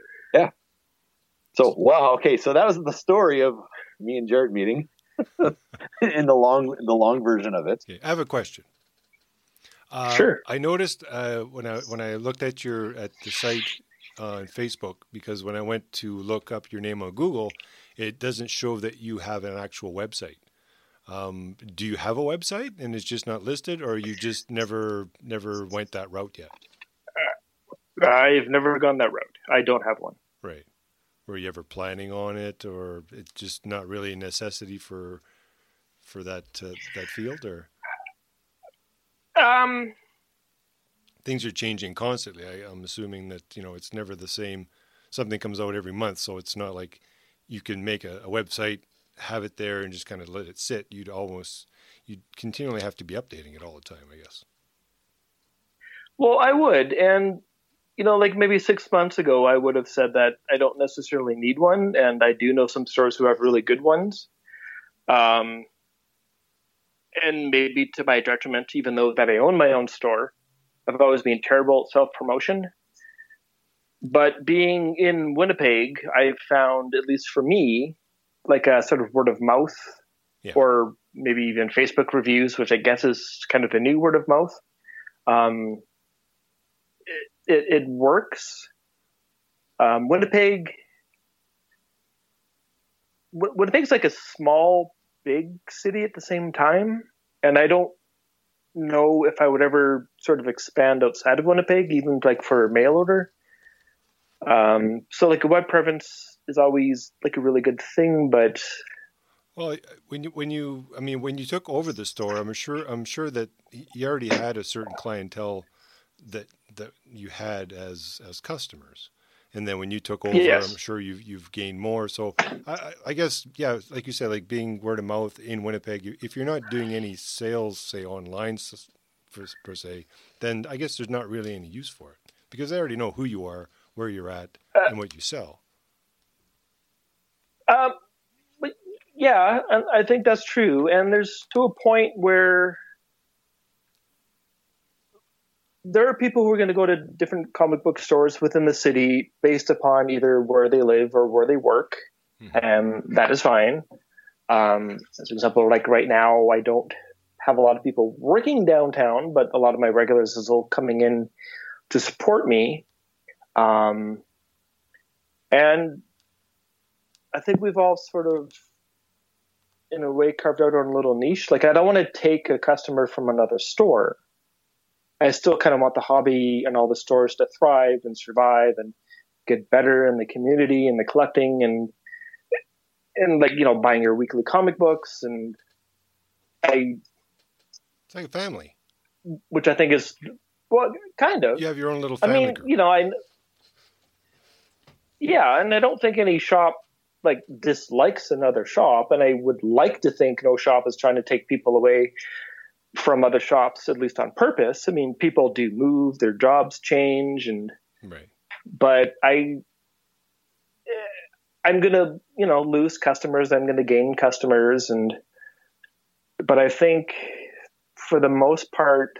So wow, okay, so that was the story of me and Jared meeting in the long the long version of it. Okay, I have a question. Uh, Sure. I noticed uh, when I when I looked at your at the site on Facebook because when I went to look up your name on Google, it doesn't show that you have an actual website. Um, do you have a website and it's just not listed, or you just never never went that route yet? I've never gone that route. I don't have one. Right. Were you ever planning on it, or it's just not really a necessity for for that uh, that field, or Um, things are changing constantly. I, I'm assuming that you know it's never the same. Something comes out every month, so it's not like you can make a, a website, have it there, and just kind of let it sit. You'd almost you'd continually have to be updating it all the time. I guess. well, I would, and you know, like maybe six months ago, I would have said that I don't necessarily need one, and I do know some stores who have really good ones. Um, and maybe to my detriment, even though that I own my own store, I've always been terrible at self promotion. But being in Winnipeg, I've found, at least for me, like a sort of word of mouth, Yeah. or maybe even Facebook reviews, which I guess is kind of the new word of mouth. Um, it, it, works. Um, Winnipeg, Win- Winnipeg's like a small, big city at the same time, and I don't know if I would ever sort of expand outside of Winnipeg, even like for mail order. Um, so like a web presence is always like a really good thing, but Well, when you when you I mean when you took over the store, I'm sure I'm sure that you already had a certain clientele that that you had as as customers. And then when you took over, Yes. I'm sure you've you've gained more. So I, I- guess yeah, like you said, like being word of mouth in Winnipeg. you- If you're not doing any sales, say online per, per se, then I guess there's not really any use for it because they already know who you are, where you're at, and what you sell. Um, but yeah, and I think that's true. And there's to a point where there are people who are going to go to different comic book stores within the city based upon either where they live or where they work, and that is fine. Um, as an example, like right now, I don't have a lot of people working downtown, but a lot of my regulars is all coming in to support me. Um, and I think we've all sort of, in a way, carved out our little niche. Like, I don't want to take a customer from another store. I still kind of want the hobby and all the stores to thrive and survive and get better in the community and the collecting and and like you know buying your weekly comic books and I, It's like a family. which I think is well, kind of. You have your own little I mean, group. you know, I yeah, and I don't think any shop like dislikes another shop, and I would like to think no shop is trying to take people away from other shops, at least on purpose. I mean, people do move, their jobs change, and right. but I. I'm gonna, you know, lose customers. I'm gonna gain customers, and but I think for the most part,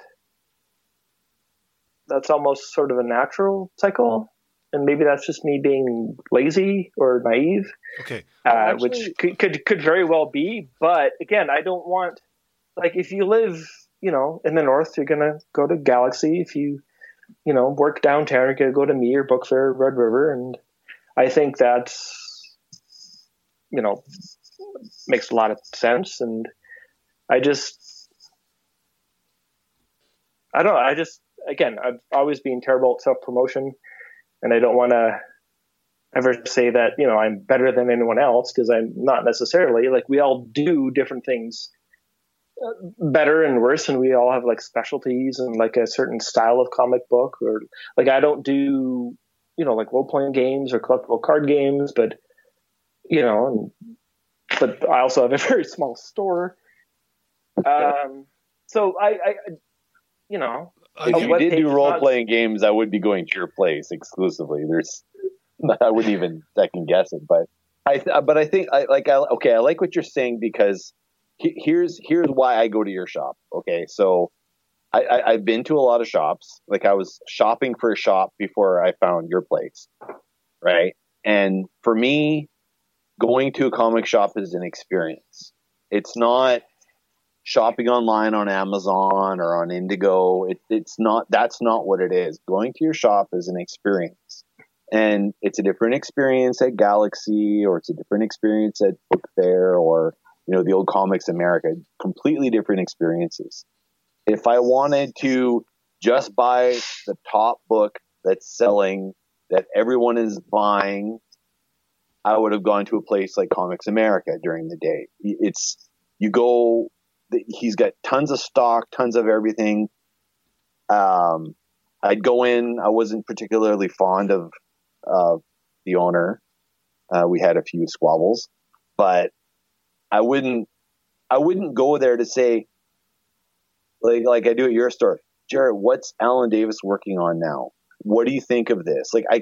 that's almost sort of a natural cycle, and maybe that's just me being lazy or naive. Okay. Uh, Actually- which could, could could very well be, but again, I don't want like if you live, you know, in the north, you're gonna go to Galaxy. If you, you know, work downtown, you're gonna go to me or Book Fair, Red River, and I think that's, you know, makes a lot of sense. And I just, I don't know. I just, again, I've always been terrible at self promotion, and I don't want to ever say that you know I'm better than anyone else because I'm not necessarily. Like we all do different things better and worse, and we all have like specialties and like a certain style of comic book, or like I don't do you know like role playing games or collectible card games, but you know, and, but I also have a very small store. Um, so I, I, you know, I If you did do is role not- playing games, I would be going to your place exclusively. There's, I wouldn't even second guess it. But I, but I think I like. I okay. I like what you're saying because he, here's here's why I go to your shop. Okay, so I, I I've been to a lot of shops. Like I was shopping for a shop before I found your place, right? And for me, going to a comic shop is an experience. It's not shopping online on Amazon or on Indigo. It, it's not, that's not what it is. Going to your shop is an experience. And it's a different experience at Galaxy or it's a different experience at Book Fair or, you know, the old Comics America. Completely different experiences. If I wanted to just buy the top book that's selling, that everyone is buying, I would have gone to a place like Comics America during the day. It's, you go he's got tons of stock, tons of everything. Um, I'd go in. I wasn't particularly fond of uh, the owner. Uh, we had a few squabbles, but I wouldn't. I wouldn't go there to say, like, like I do at your store, Jared. What's Alan Davis working on now? What do you think of this? Like, I,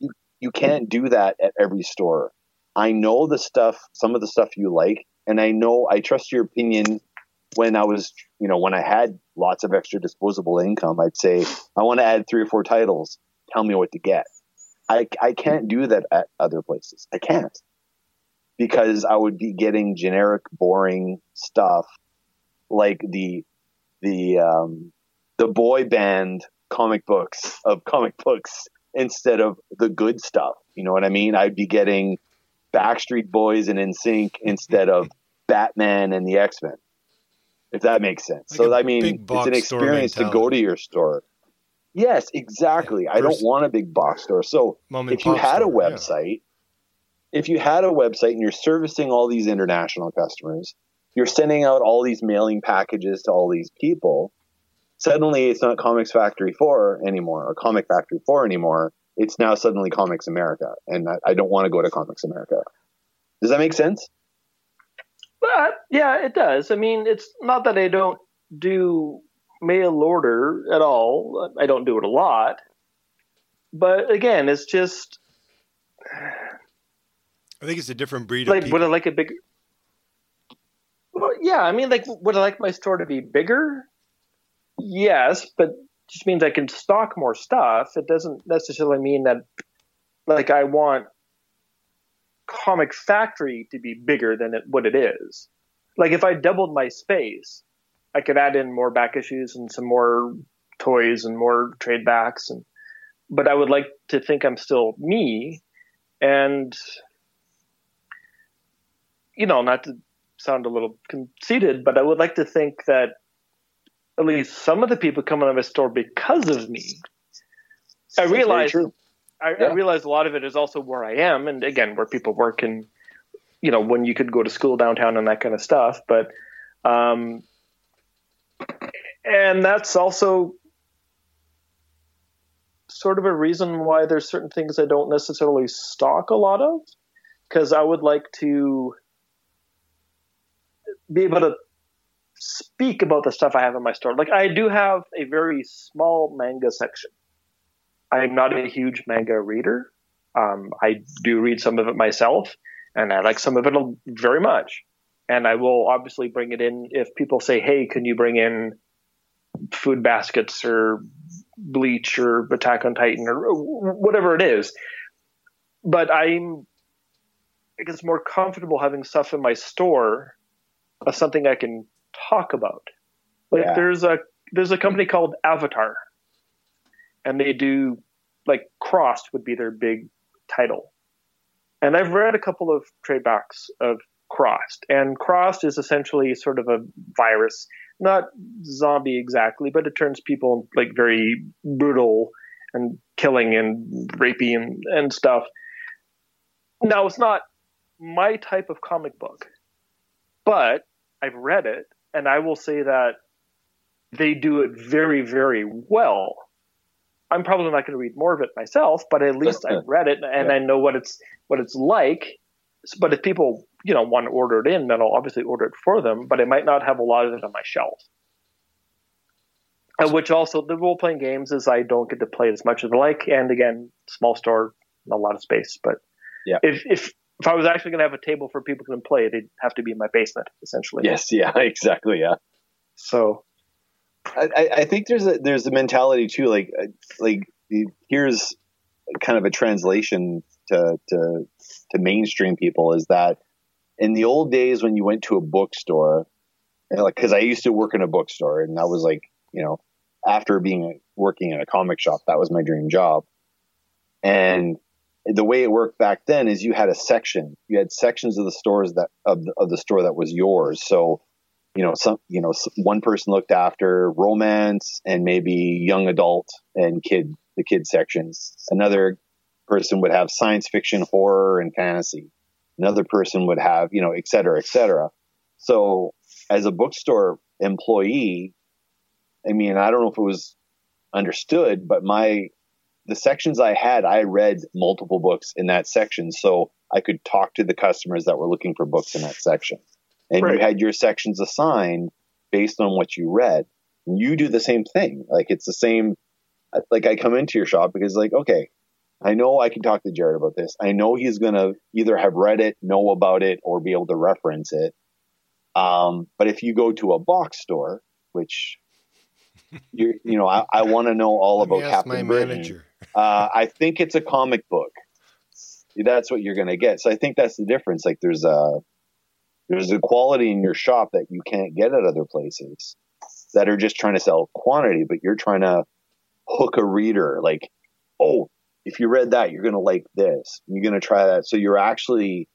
you, you can't do that at every store. I know the stuff, some of the stuff you like, and I know I trust your opinion when I was, you know, when I had lots of extra disposable income, I'd say, I want to add three or four titles. Tell me what to get. I, I can't do that at other places. I can't because I would be getting generic, boring stuff like the, the, um, the boy band comic books of comic books instead of the good stuff. You know what I mean? I'd be getting Backstreet Boys and NSYNC instead of Batman and the X Men if that makes sense. Like so I mean, it's an experience to go to your store. Yes, exactly. I don't want a big box store. So Mom if you had a website, yeah. If you had a website and you're servicing all these international customers, you're sending out all these mailing packages to all these people. Suddenly, it's not Comics Factory Four anymore or Comic Factory Four anymore. It's now suddenly Comics America, and I, I don't want to go to Comics America. Does that make sense? But yeah, it does. I mean, it's not that I don't do mail order at all. I don't do it a lot. But again, it's just I think it's a different breed of like would I like a bigger? Well, yeah, I mean, like, would I like my store to be bigger? Yes, but just means I can stock more stuff. It doesn't necessarily mean that, like, I want Comic Factory to be bigger than it, what it is. Like, if I doubled my space, I could add in more back issues and some more toys and more trade backs, and but I would like to think I'm still me, and you know, not to sound a little conceited, but I would like to think that at least some of the people come into my store because of me. I That's realize. I, Yeah. I realize a lot of it is also where I am, and again, where people work, and you know, when you could go to school downtown and that kind of stuff. But, um, and that's also sort of a reason why there's certain things I don't necessarily stock a lot of, because I would like to be able to speak about the stuff I have in my store. Like I do have a very small manga section. I'm not a huge manga reader. Um, I do read some of it myself, and I like some of it very much. And I will obviously bring it in if people say, "Hey, can you bring in Fruits Basket or Bleach or Attack on Titan or whatever it is. But I'm, I guess, more comfortable having stuff in my store as something I can talk about. Like Yeah. there's a there's a company called Avatar, and they do like Crossed would be their big title, and I've read a couple of trade backs of Crossed, and Crossed is essentially sort of a virus, not zombie exactly, but it turns people like very brutal and killing and rapey and, and stuff. Now it's not my type of comic book, but I've read it, and I will say that they do it very, very well. I'm probably not going to read more of it myself, but at least I've read it and Yeah. I know what it's what it's like. But if people, you know, want to order it in, then I'll obviously order it for them. But I might not have a lot of it on my shelf. And which also the role playing games is I don't get to play as much as I like, and again, small store, not a lot of space. But Yeah. if if if I was actually going to have a table for people to play, it'd have to be in my basement, essentially. Yes, yeah, exactly, yeah. So I, I- think there's a there's a mentality too, like uh, like here's kind of a translation to to to mainstream people is that in the old days when you went to a bookstore, like because I used to work in a bookstore and that was like you know after being working in a comic shop that was my dream job, and the way it worked back then is you had a section, you had sections of the stores that of the, of the store that was yours, so you know, some, you know, one person looked after romance and maybe young adult and kid, the kid sections. Another person would have science fiction, horror, and fantasy. Another person would have, you know, et cetera, et cetera. So as a bookstore employee, I mean, I don't know if it was understood, but my, the sections I had, I read multiple books in that section. So I could talk to the customers that were looking for books in that section and Right. you had your sections assigned based on what you read. And you do the same thing. Like it's the same. Like I come into your shop because like, okay, I know I can talk to Jared about this. I know he's going to either have read it, know about it, or be able to reference it. Um, but if you go to a box store, which you you know, I, I want to know all about Captain my Britain. manager. Uh, I think it's a comic book. That's what you're going to get. So I think that's the difference. Like there's a there's a quality in your shop that you can't get at other places that are just trying to sell quantity, but you're trying to hook a reader. Like, oh, if you read that, you're going to like this. You're going to try that. So you're actually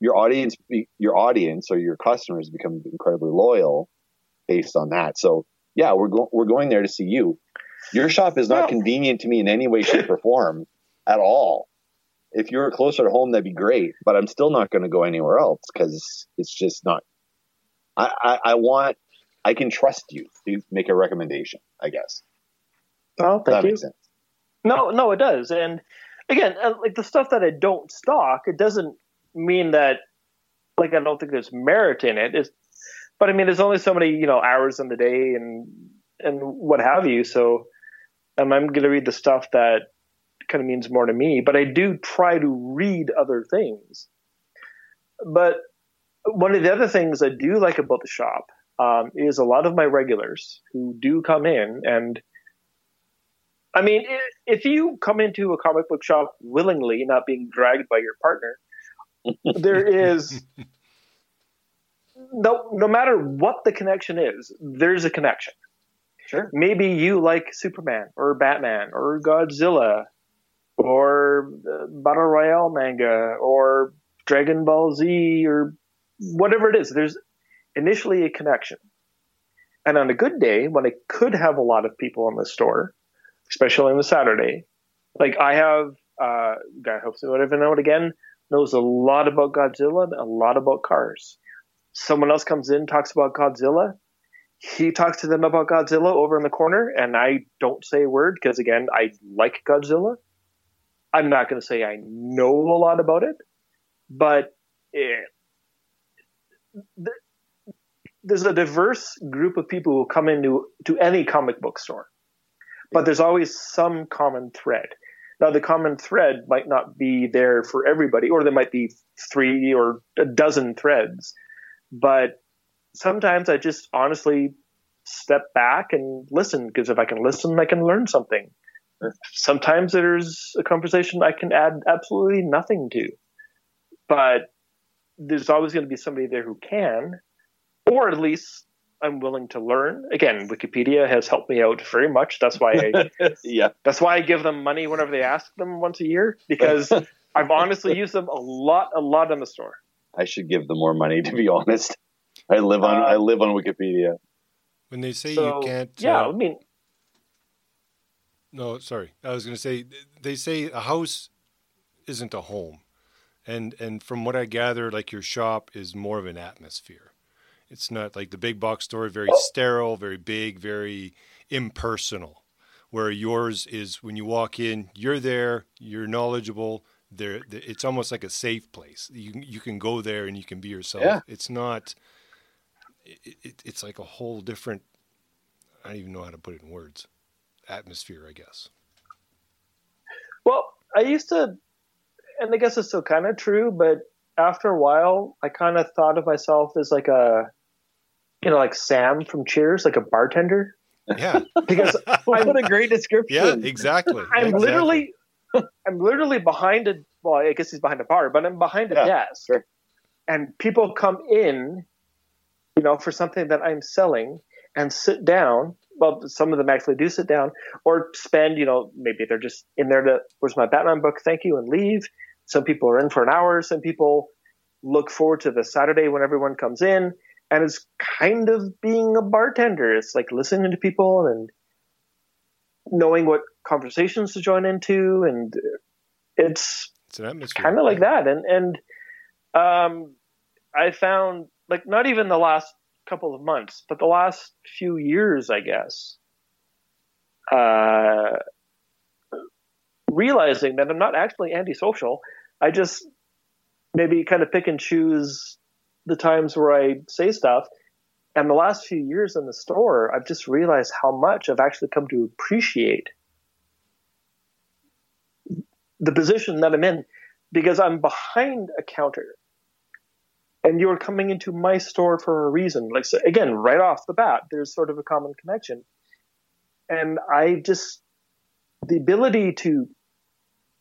your audience, your audience or your customers become incredibly loyal based on that. So yeah, we're we're going there to see you. Your shop is not Well- convenient to me in any way, shape, or form at all. If you were closer to home, that'd be great. But I'm still not going to go anywhere else because it's just not. I, I, I want. I can trust you to make a recommendation. I guess If thank that you. No, no, it does. And again, uh, like the stuff that I don't stock, it doesn't mean that like I don't think there's merit in it. It's, but I mean, there's only so many you know hours in the day and and what have you. So um, I'm going to read the stuff that kind of means more to me. But I do try to read other things. But one of the other things I do like about the shop um, is a lot of my regulars who do come in and I mean, if you come into a comic book shop willingly, not being dragged by your partner, there is no no matter what the connection is, there's a connection. Sure. Maybe you like Superman or Batman or Godzilla or uh, Battle Royale manga or Dragon Ball Z or whatever it is. There's initially a connection. And on a good day, when I could have a lot of people in the store, especially on the Saturday. Like I have uh guy hopes to whatever know it again knows a lot about Godzilla and a lot about cars. Someone else comes in talks about Godzilla. He talks to them about Godzilla over in the corner, and I don't say a word because again I like Godzilla. I'm not going to say I know a lot about it, but eh, th- there's a diverse group of people who come into to any comic book store but there's always some common thread. Now, the common thread might not be there for everybody, or there might be three or a dozen threads. But sometimes I just honestly step back and listen because if I can listen, I can learn something. Sometimes there's a conversation I can add absolutely nothing to, but there's always going to be somebody there who can, or at least I'm willing to learn. Again, Wikipedia has helped me out very much. That's why I yeah. that's why I give them money whenever they ask them once a year because I've honestly used them a lot, a lot in the store. I should give them more money to be honest. I live on Uh, I live on Wikipedia. When they say So, you can't, Yeah, uh, I mean, No, sorry. I was going to say they say a house isn't a home, and and from what I gather, like your shop is more of an atmosphere. It's not like the big box store, very sterile, very big, very impersonal. Where yours is, when you walk in, you're there, you're knowledgeable. There, it's almost like a safe place. You you can go there and you can be yourself. Yeah. It's not. It, it, it's like a whole different. I don't even know how to put it in words. Atmosphere, I guess. well, I used to, and I guess it's still kind of true, but after a while, I kind of thought of myself as like a, you know, like Sam from Cheers, like a bartender, Yeah, because Well, what a great description. yeah, exactly. I'm exactly. literally, I'm literally behind a, well, I guess he's behind a bar, but I'm behind a Yeah, desk, sure. and people come in, you know, for something that I'm selling and sit down. Well, some of them actually do sit down or spend, you know, maybe they're just in there to, where's my Batman book? Thank you and leave. Some people are in for an hour. Some people look forward to the Saturday when everyone comes in and it's kind of being a bartender. It's like listening to people and knowing what conversations to join into. And it's, It's an atmosphere. kind of like that and and um i found like not even the last couple of months but the last few years i guess uh realizing that i'm not actually antisocial. I just maybe kind of pick and choose the times where i say stuff. And the last few years in the store i've just realized how much i've actually come to appreciate the position that I'm in because I'm behind a counter and you're coming into my store for a reason. Like, so again, right off the bat, there's sort of a common connection. And I just, the ability to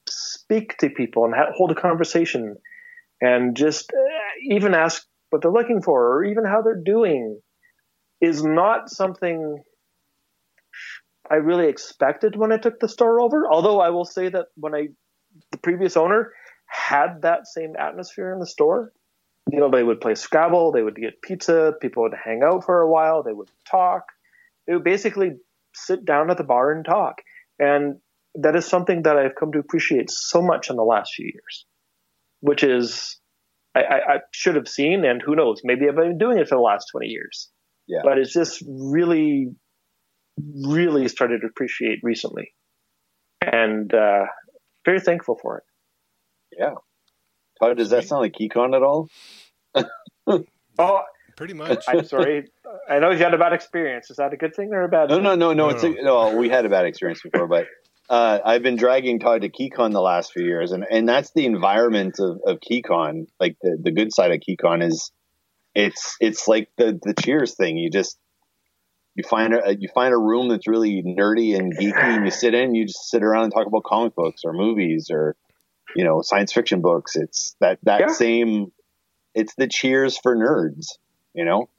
speak to people and ha- hold a conversation and just uh, even ask what they're looking for or even how they're doing is not something I really expected when I took the store over. Although I will say that when I the previous owner had that same atmosphere in the store. You know, they would play Scrabble, they would get pizza, people would hang out for a while, they would talk. They would basically sit down at the bar and talk. And that is something that I've come to appreciate so much in the last few years, which is I, I, I should have seen, and who knows, maybe I've been doing it for the last 20 years. Yeah. But it's just really, really started to appreciate recently. And uh, very thankful for it. Todd, does that sound like Keycon at all? Oh, Pretty much. I'm sorry. I know you had a bad experience. Is that a good thing or a bad No, thing? no, no, no. No, It's a, no. We had a bad experience before, but uh, I've been dragging Todd to KeyCon the last few years, and, and that's the environment of, of KeyCon. Like the, the good side of KeyCon is it's it's like the the Cheers thing. You just you find a you find a room that's really nerdy and geeky, and you sit in. You just sit around and talk about comic books or movies or you know science fiction books. It's that that Yeah. same. It's the Cheers for nerds. You know.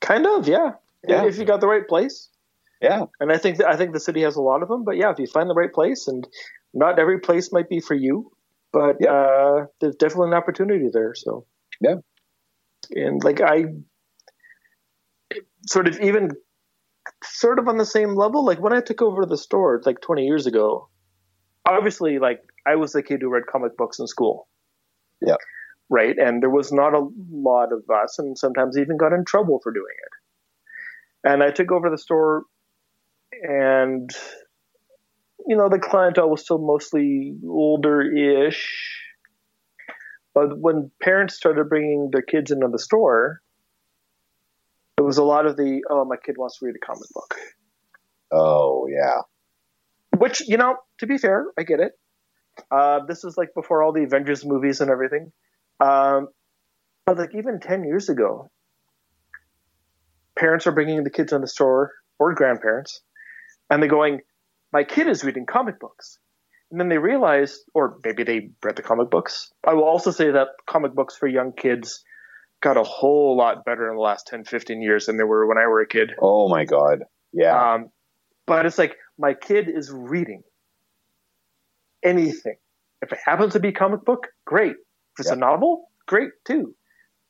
Kind of, yeah. Yeah. If you got the right place. Yeah. And I think that, I think the city has a lot of them. But yeah, if you find the right place, and not every place might be for you, but Yeah. uh, there's definitely an opportunity there. So Yeah. and like I sort of even sort of on the same level. Like when I took over the store like 20 years ago, obviously like I was the kid who read comic books in school. Yeah. Right. And there was not a lot of us, and sometimes even got in trouble for doing it. And I took over the store, and you know the clientele was still mostly older-ish. But when parents started bringing their kids into the store, it was a lot of the oh my kid wants to read a comic book Oh yeah. which you know to be fair i get it uh, this is like before all the avengers movies and everything um, but like even 10 years ago parents are bringing the kids in the store or grandparents, and they're going, "My kid is reading comic books," and then they realize, or maybe they read the comic books. I will also say that comic books for young kids got a whole lot better in the last 10, 15 years than they were when I were a kid. Oh my god. Yeah. Um, but it's like my kid is reading anything. If it happens to be a comic book, great. If it's Yep. a novel, great too.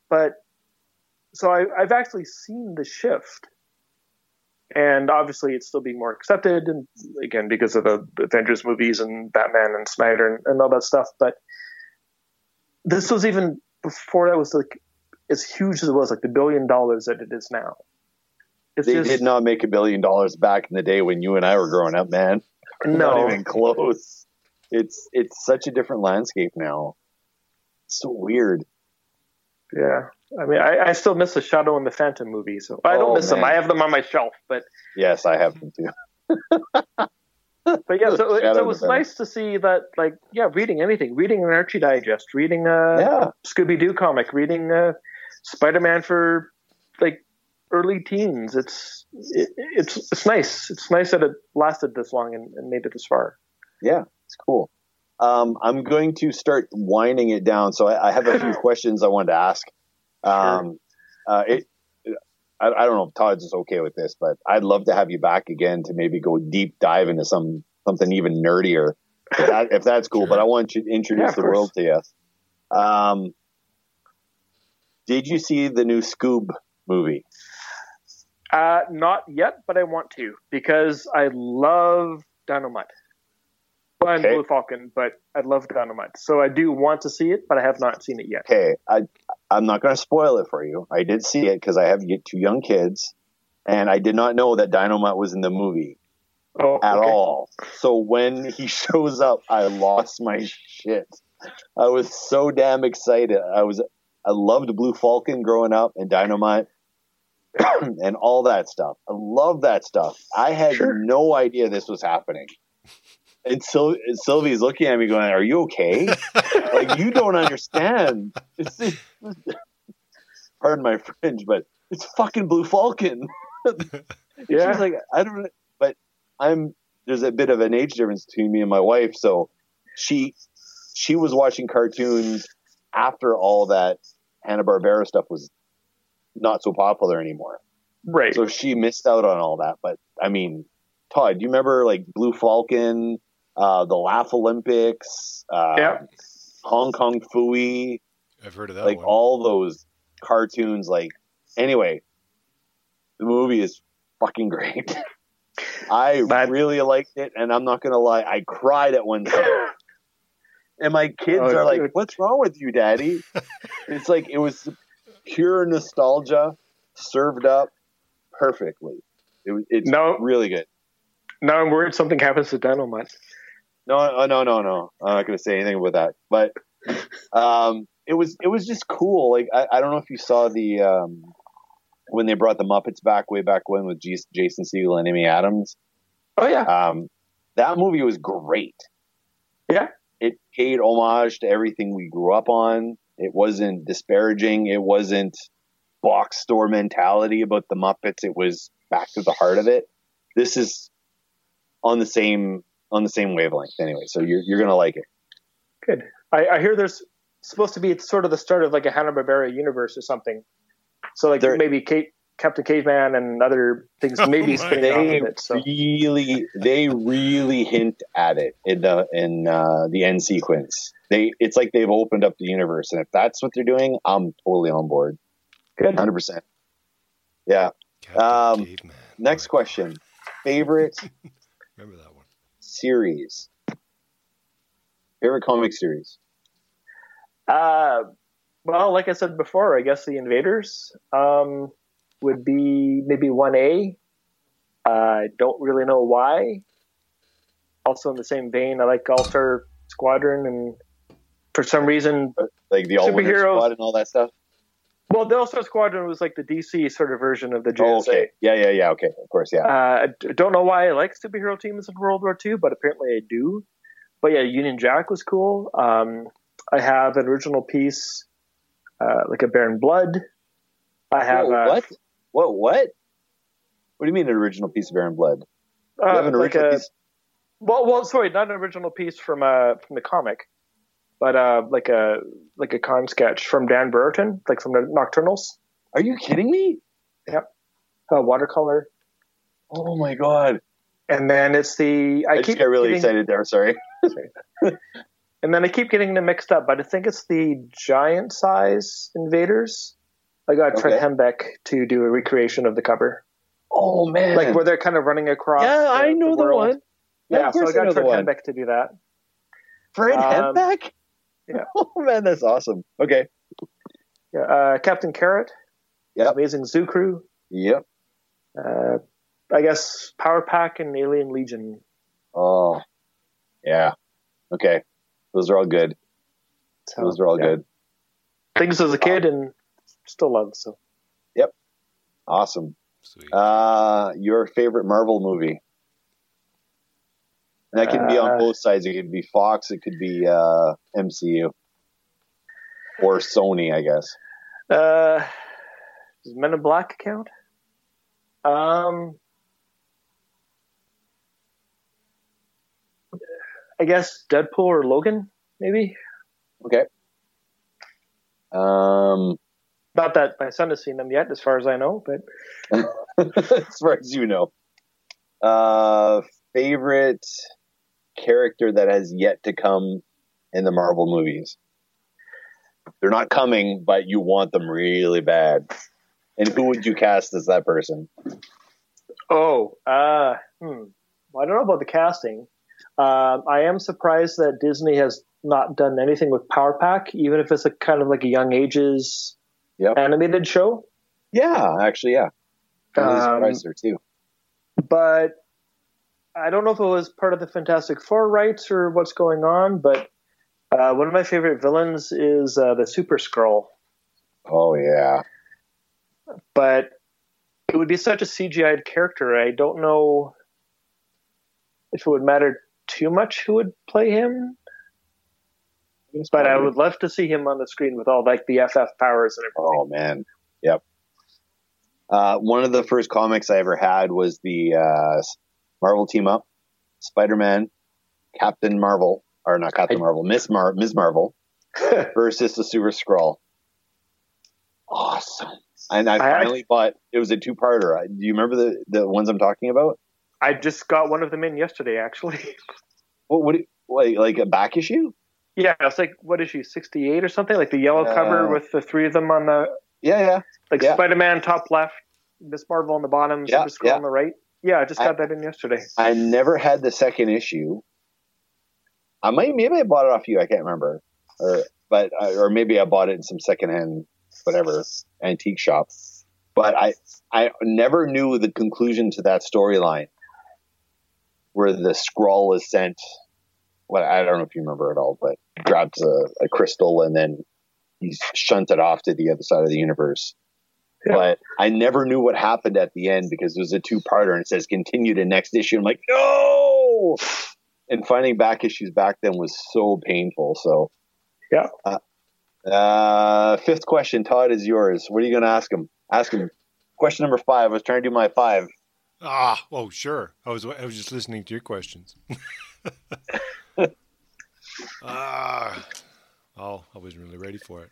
But so I, I've actually seen the shift, and obviously it's still being more accepted, and again because of the Avengers movies and Batman and Snyder and, and all that stuff. But this was even before that was like as huge as it was, like the billion dollars that it is now. It's they just did not make a billion dollars back in the day when you and I were growing up, man. no. Not even close. It's it's such a different landscape now. so weird. Yeah. I mean, I, I still miss the Shadow and the Phantom movie, so I don't Oh, miss them. I have them on my shelf, but Yes, I have them too. but yeah, so, so it was nice to see that, like, yeah, reading anything, reading an Archie Digest, reading a Yeah. Scooby Doo comic, reading uh, Spider Man for like early teens. It's it, it's it's nice. It's nice that it lasted this long and, and made it this far. Yeah, it's cool. Um, I'm going to start winding it down. So I, I have a few questions I wanted to ask. Um, uh, it, I, I don't know if Todd's is okay with this, but I'd love to have you back again to maybe go deep dive into some something even nerdier, if, that, if that's cool. But I want you to introduce of the course. world to you. Um, did you see the new Scoob movie? Uh, not yet, but I want to because I love Dynomutt. Well, I'm Okay. Blue Falcon, but I love Dynomutt, so I do want to see it, but I have not seen it yet. okay, I I'm not going to spoil it for you. I did see it because I have two young kids, and I did not know that Dynomutt was in the movie Oh, at okay. all. So when he shows up, I lost my shit. I was so damn excited. I was I loved Blue Falcon growing up and Dynomutt and all that stuff. I love that stuff. I had Sure. no idea this was happening. And Syl- Sylvie's looking at me going, Are you okay? like you don't understand. It's, pardon my French, but it's fucking Blue Falcon. Yeah. She's like, I don't, know. but I'm. There's a bit of an age difference between me and my wife, so she she was watching cartoons after all that Hanna Barbera stuff was not so popular anymore. Right. So she missed out on all that. But I mean, Todd, do you remember like Blue Falcon, uh, the Laff-A-Lympics, uh, Yeah. Hong Kong Phooey, I've heard of that like one. all those cartoons? Like anyway, the movie is fucking great. I That- really liked it, and I'm not gonna lie, I cried at one scene. And my kids Oh, are like, good. "What's wrong with you, Daddy?" it's like it was pure nostalgia served up perfectly. It was it's No. really good. now I'm worried something happens to Dynomutt. No, uh, no, no, no. I'm not going to say anything about that. But um, it was it was just cool. Like I, I don't know if you saw the um, when they brought the Muppets back way back when with G- Jason Segel and Amy Adams. Oh yeah. Um, that movie was great. Yeah. It paid homage to everything we grew up on. It wasn't disparaging. It wasn't box store mentality about the Muppets. It was back to the heart of it. This is on the same on the same wavelength anyway. So you're you're gonna like it. Good. I, I hear there's supposed to be it's sort of the start of like a Hanna Barbera universe or something. So like There- maybe Kate, Captain Caveman and other things Oh maybe my spinning off They of it. So really they really hint at it in the in uh, the end sequence. They it's like they've opened up the universe, and if that's what they're doing, I'm totally on board, good. hundred percent. Yeah. Um, Caveman. Next question: favorite Remember that one? Series? Favorite comic series? Uh, well, like I said before, I guess the Invaders um, would be maybe one A. I don't really know why. Also, in the same vein, I like All Star Squadron, and for some reason, Like the All-Winners. Squad and all that stuff. Well, the All Star Squadron was like the DC sort of version of the JSA. Oh, okay. Yeah, yeah, yeah. Okay, of course, yeah. Uh, I don't know why I like superhero teams in World War II, but apparently I do. But yeah, Union Jack was cool. Um, I have an original piece, uh, like a Baron Blood. I have Whoa, what? What? What? What do you mean an original piece of Baron Blood? You Uh, have an like original a, piece? well, well, sorry, not an original piece from uh from the comic, but uh like a like a con sketch from Dan Brereton, like from the Nocturnals, Are you kidding me? uh, watercolor, Oh my god! and then it's the I, I, keep just get really getting, excited there. Sorry. and then I keep getting them mixed up, but I think it's the giant size invaders. I got Fred Okay. Hembeck to do a recreation of the cover, Oh man! like where they're kind of running across. yeah, I know the, world. one. Yeah, of so I course I know got the Fred. Hembeck to do that. Fred Um, Hembeck. Yeah. Oh man, that's awesome. Okay. Yeah, uh, Captain Carrot, Yep. Amazing Zoo Crew, Yep. uh, I guess Power Pack and Alien Legion. Oh, yeah. Okay. Those are all good. So, Those are all yeah. good. Things as a kid and still love. So Yep. Awesome. Sweet. Uh, your favorite Marvel movie? And that could be on Uh, both sides. It could be Fox. It could be uh, MCU or Sony, I guess. uh, does Men in Black count? Um, I guess Deadpool or Logan, maybe. Okay. Um, Not that my son has seen them yet, as far as I know, but as far as you know, uh, favorite character that has yet to come in the Marvel movies. They're not coming, but you want them really bad. And who would you cast as that person? Oh, uh, hmm. Well, I don't know about the casting. Um, I am surprised that Disney has not done anything with Power Pack, even if it's a kind of like a young ages Yep. animated show. Yeah, actually, yeah. I'm Um, surprised there too. But I don't know if it was part of the Fantastic Four rights or what's going on. But uh, one of my favorite villains is uh, the Super Skrull. Oh yeah. But it would be such a CGI'd character. I don't know if it would matter too much who would play him. But I would love to see him on the screen with all like the FF powers and everything. Oh man, yep. Uh, one of the first comics I ever had was the uh, Marvel team up, Spider-Man, Captain Marvel, or not Captain I- Marvel, Miss Mar, Ms. Marvel versus the Super Skrull. Awesome. And I I had- finally bought. It was a two-parter. I- Do you remember the the ones I'm talking about? I just got one of them in yesterday, actually. What would it, like like a back issue? yeah, it's like what is she, sixty eight or something? Like the yellow Yeah. cover with the three of them on the Yeah, yeah. like Yeah. Spider Man top left, Miss Marvel on the bottom, Yeah, Super Skrull yeah. on the right. Yeah, I just I- got that in yesterday. I never had the second issue. I might maybe I bought it off you. I can't remember, or but uh, or maybe I bought it in some secondhand whatever antique shop. But I I never knew the conclusion to that storyline where the Skrull is sent. Well, I don't know if you remember at all, but grabs a, a crystal and then he's shunted off to the other side of the universe. Yeah. But I never knew what happened at the end because it was a two-parter and it says continue to next issue. I'm like, no. And finding back issues back then was so painful. So, Yeah. Uh, uh, fifth question, Todd, is yours. What are you going to ask him? Ask him. Question number five. I was trying to do my five. Ah, oh sure. I was I was just listening to your questions. ah, oh, I wasn't really ready for it.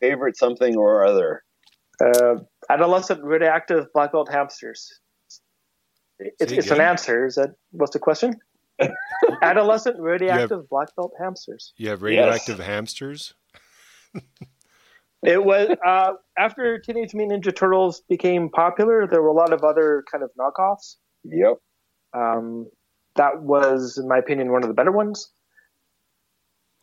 Favorite something or other. Uh, adolescent radioactive black belt hamsters. It's, it's an answer. Is that what's the question? adolescent radioactive black belt hamsters. You have radioactive hamsters. It was uh, after Teenage Mutant Ninja Turtles became popular. There were a lot of other kind of knockoffs. Yep. Um, that was, in my opinion, one of the better ones.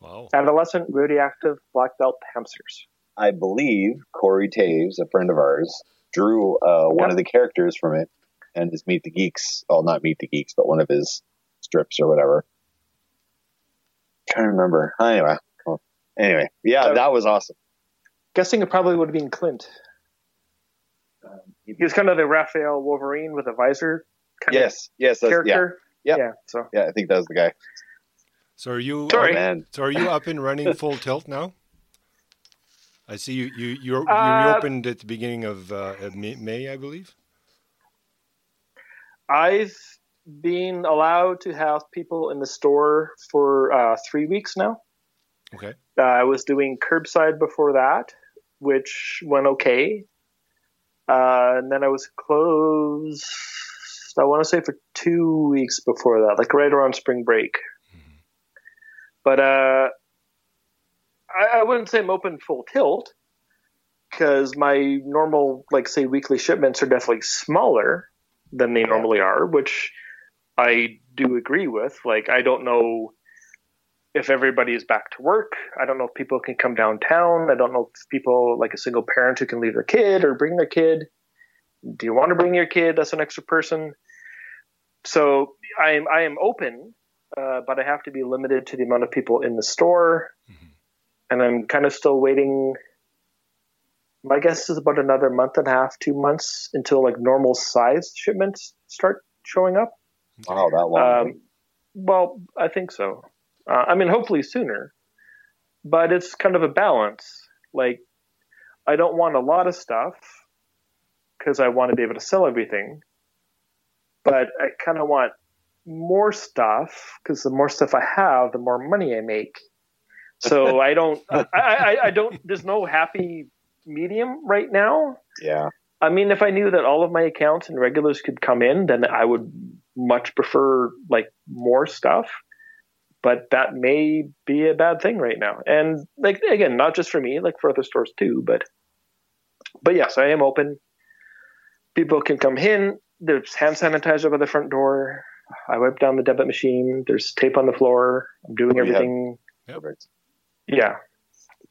Wow. Adolescent radioactive black belt hamsters. I believe Corey Taves, a friend of ours, drew uh, one Yeah. of the characters from it and his Meet the Geeks. Well, not Meet the Geeks, but one of his strips or whatever. i trying to remember. Anyway. Well, Anyway. Yeah, Uh, that was awesome. Guessing it probably would have been Clint. Um, He was kind of the Raphael Wolverine with a visor kind yes. Yes. of That's, yeah. Yep. Yeah. So Yeah, I think that was the guy. So are you? Sorry. Oh, man. So are you up and running full tilt now? I see you. You you, you Uh, reopened at the beginning of uh, May- I believe. I've been allowed to have people in the store for uh, three weeks now. Okay. Uh, I was doing curbside before that, which went okay. Uh, and then I was closed, I want to say for two weeks before that, like right around spring break. But uh, I, I wouldn't say I'm open full tilt because my normal, like, say, weekly shipments are definitely smaller than they normally are, which I do agree with. Like, I don't know if everybody is back to work. I don't know if people can come downtown. I don't know if people, like a single parent who can leave their kid or bring their kid. Do you want to bring your kid as an extra person? So I am I am open, uh, but I have to be limited to the amount of people in the store, Mhm. And I'm kind of still waiting. My guess is about another month and a half, two months until like normal sized shipments start showing up. Wow, that long. Um, well, I think so. Uh, I mean, hopefully sooner, but it's kind of a balance. Like, I don't want a lot of stuff because I want to be able to sell everything, but I kind of want more stuff because the more stuff I have, the more money I make. So I don't, I, I, I don't, there's no happy medium right now. yeah. I mean, if I knew that all of my accounts and regulars could come in, then I would much prefer like more stuff. But that may be a bad thing right now. And like again, not just for me, like for other stores too. But but yes, I am open. People can come in. There's hand sanitizer by the front door. I wipe down the debit machine. There's tape on the floor. I'm doing Oh, yeah. everything. Perfect. Yeah.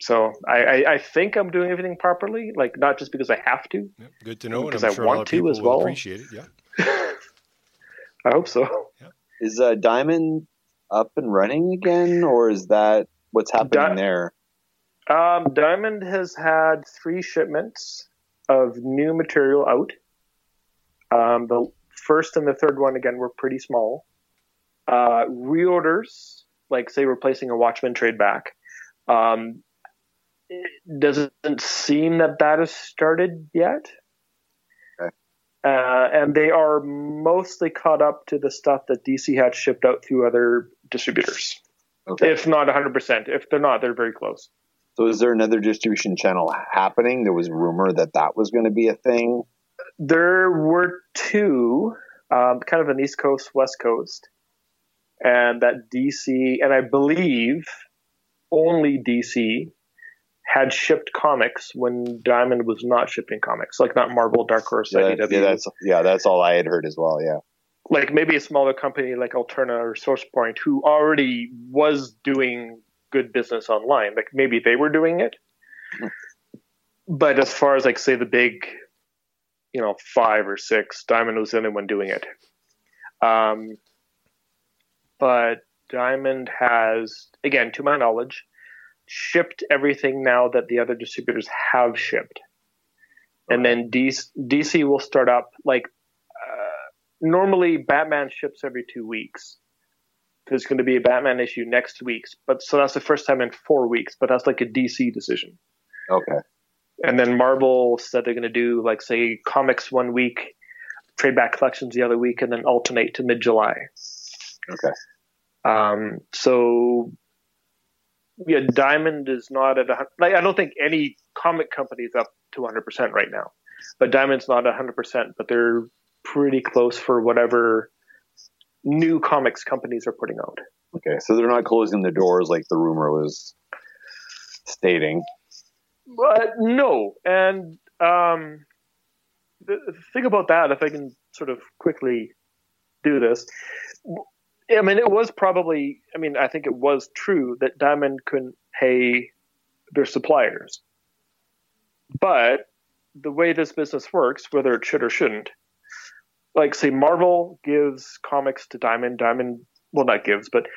So I, I, I think I'm doing everything properly, like not just because I have to. Yep. Good to know, Because I'm I sure a lot want of to as well. appreciate it. Yeah. I hope so. Is uh, Diamond up and running again, or is that what's happening Di- there? Um, Diamond has had three shipments of new material out. Um, the first and the third one again were pretty small. Uh, reorders, like say replacing a Watchman trade back, um, it doesn't seem that that has started yet. Okay. Uh, and they are mostly caught up to the stuff that DC had shipped out through other distributors. Okay. If not 100%. If they're not, they're very close. So is there another distribution channel happening? There was rumor that that was going to be a thing. There were two, um, kind of an East Coast, West Coast, and that DC, and I believe only DC had shipped comics when Diamond was not shipping comics, like not Marvel, Dark Horse, Yeah, IDW. yeah, that's yeah, that's all I had heard as well. Yeah. like maybe a smaller company like Alterna or SourcePoint who already was doing good business online. Like maybe they were doing it. But as far as like say the big, you know, five or six, Diamond was the only one doing it. Um, but Diamond has, again, to my knowledge, shipped everything now that the other distributors have shipped. And then DC, DC will start up like uh, normally Batman ships every two weeks. There's going to be a Batman issue next week, but so that's the first time in four weeks. But that's like a DC decision. Okay. And then Marvel said they're going to do like say comics one week, trade back collections the other week, and then alternate to mid July. Okay. Um, so yeah, Diamond is not at a like I don't think any comic company is up to 100 percent right now, but Diamond's not 100 percent, but they're pretty close for whatever new comics companies are putting out. Okay. So they're not closing the doors like the rumor was stating. But no, and um, the the thing about that, if I can sort of quickly do this, I mean, it was probably, I mean, I think it was true that Diamond couldn't pay their suppliers. But the way this business works, whether it should or shouldn't, like say Marvel gives comics to Diamond, Diamond, well, not gives, but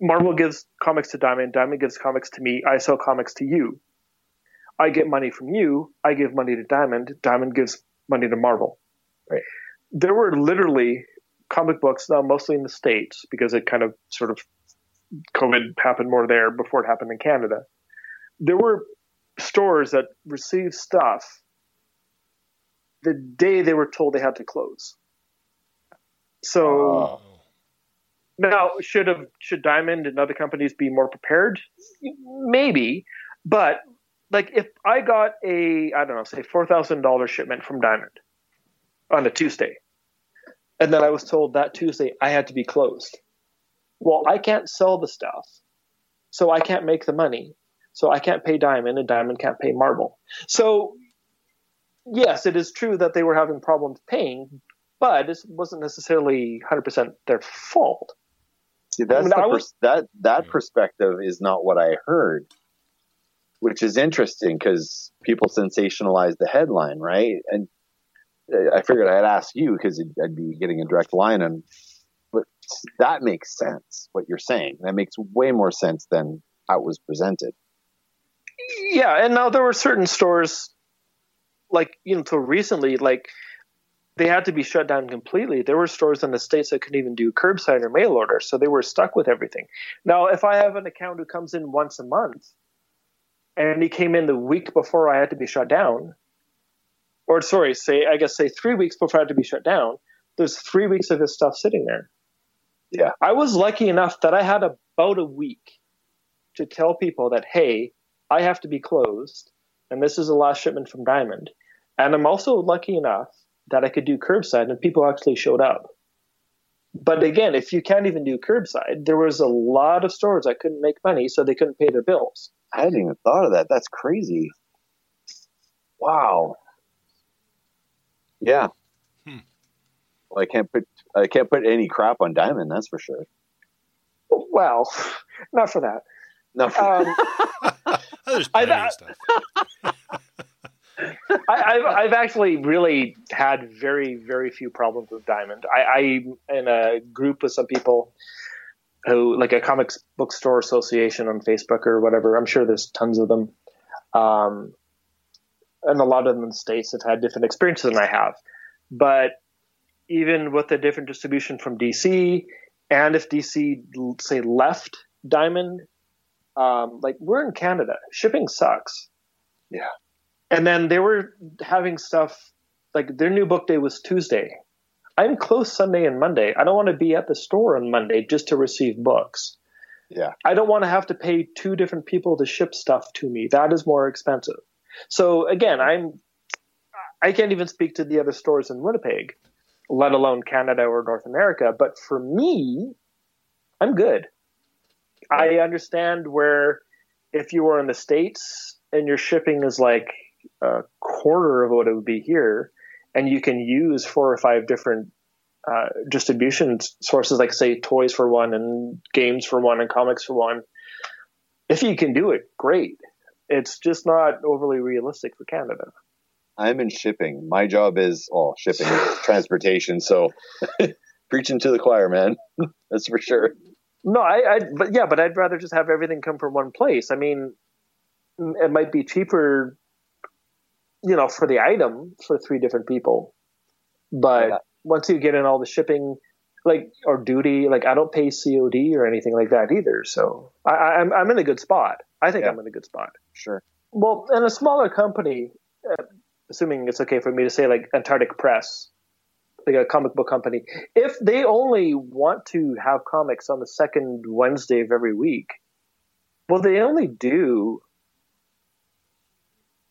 Marvel gives comics to Diamond, Diamond gives comics to me, I sell comics to you. I get money from you, I give money to Diamond, Diamond gives money to Marvel. Right. There were literally comic books now mostly in the States because it kind of sort of COVID happened more there before it happened in Canada. There were stores that received stuff the day they were told they had to close. So Oh. now, should have should Diamond and other companies be more prepared? Maybe, but like if I got a I don't know, say four thousand dollars shipment from Diamond on a Tuesday, and then I was told that Tuesday I had to be closed. Well, I can't sell the stuff, so I can't make the money, so I can't pay Diamond, and Diamond can't pay Marvel. So, yes, it is true that they were having problems paying, but it wasn't necessarily 100% their fault. See, that's I mean, the I pers- was- that that hmm. perspective is not what I heard, which is interesting because people sensationalize the headline, right? And I figured I'd ask you because I'd be getting a direct line on. But that makes sense. What you're saying that makes way more sense than how it was presented. Yeah, and now there were certain stores, like you know, until recently, like they had to be shut down completely. There were stores in the states that couldn't even do curbside or mail order, so they were stuck with everything. Now, if I have an account who comes in once a month, and he came in the week before I had to be shut down, or sorry, say I guess say three weeks before I had to be shut down, there's three weeks of his stuff sitting there. Yeah. I was lucky enough that I had about a week to tell people that hey, I have to be closed, and this is the last shipment from Diamond. And I'm also lucky enough that I could do curbside, and people actually showed up. But again, if you can't even do curbside, there was a lot of stores that couldn't make money, so they couldn't pay their bills. I hadn't even thought of that. That's crazy. Wow. Yeah. Hmm. Well, I can't put I can't put any crap on Diamond. That's for sure. Well, not for that. No, Um, There's I- plenty I- of stuff. I, I've, I've actually really had very, very few problems with Diamond. I, I'm in a group with some people who, like a comics bookstore association on Facebook or whatever. I'm sure there's tons of them. Um, and a lot of them in the States have had different experiences than I have. But even with a different distribution from DC, and if DC, say, left Diamond, um, like we're in Canada, shipping sucks. Yeah. And then they were having stuff like their new book day was Tuesday. I'm closed Sunday and Monday. I don't want to be at the store on Monday just to receive books. Yeah. I don't want to have to pay two different people to ship stuff to me. That is more expensive. So again, I'm I can't even speak to the other stores in Winnipeg, let alone Canada or North America. But for me, I'm good. I understand where if you were in the States and your shipping is like a quarter of what it would be here, and you can use four or five different uh, distribution sources, like say toys for one, and games for one, and comics for one. If you can do it, great. It's just not overly realistic for Canada. I'm in shipping. My job is oh shipping, transportation. So preaching to the choir, man. That's for sure. No, I, I, but yeah, but I'd rather just have everything come from one place. I mean, mm, it might be cheaper, you know, for the item for three different people, but Yeah. once you get in all the shipping, like or duty, like I don't pay COD or anything like that either. So I, I- I'm I'm in a good spot. I think Yeah. I'm in a good spot. Sure. Well, in a smaller company, uh, assuming it's okay for me to say, like Antarctic Press, like a comic book company, if they only want to have comics on the second Wednesday of every week, well, they only do,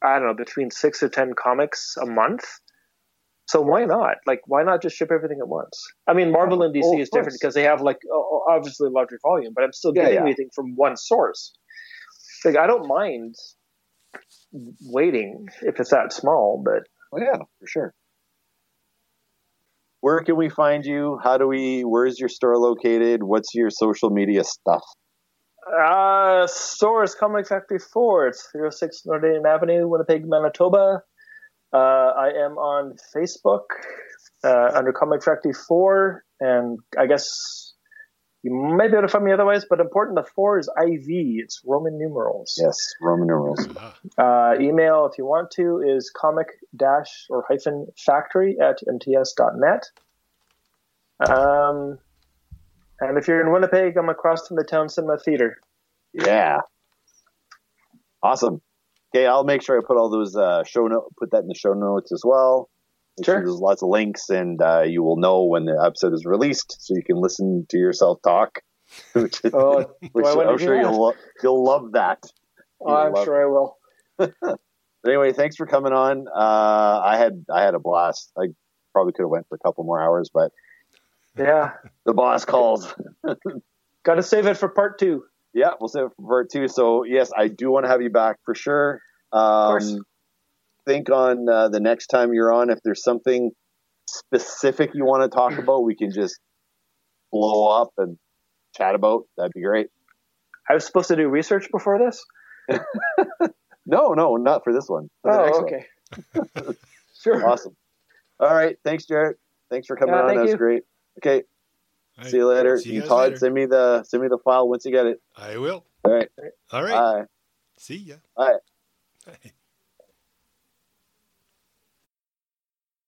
I don't know, between six or ten comics a month. So why not? Like, why not just ship everything at once? I mean, Marvel and DC Oh, is different because they have like obviously larger volume, but I'm still getting yeah. everything from one source. Like, I don't mind waiting if it's that small, but Oh yeah, for sure. Where can we find you? How do we? Where's your store located? What's your social media stuff? uh, store is Comic Factory 4. It's 306 Northern Avenue, Winnipeg, Manitoba. Uh, I am on Facebook uh, under Comic Factory 4, and I guess you might be able to find me otherwise, but important, the 4 is IV. It's Roman numerals. Yes, Roman numerals. Ah, Uh, email, if you want to, is comic dash or hyphen factory at mts.net. Um, and if you're in Winnipeg, I'm across from the Town Cinema Theater. Yeah. Awesome. Okay, I'll make sure I put all those uh, show note, put that in the show notes as well. Make Sure. There's lots of links, and uh, you will know when the episode is released, so you can listen to yourself talk. which Oh, which I'm sure you'll lo- you'll love that. oh, I'm love- sure I will. Anyway, thanks for coming on. Uh, I had I had a blast. I probably could have went for a couple more hours, but Yeah. the boss calls. Got to save it for part two. Yeah, we'll save it for part two. So yes, I do want to have you back for sure. Um, course. think on uh, the next time you're on, if there's something specific you want to talk about, we can just blow up and chat about. That'd be great. I was supposed to do research before this. No, no, not for this one. For Oh, one. okay. sure. Awesome. All right. Thanks, Jared. Thanks for coming Yeah, on. That was you. great. Okay. All right. See you later. See you Todd, later. send me the send me the file once you get it. I will. All right. All right. Bye. See ya. Bye. Bye.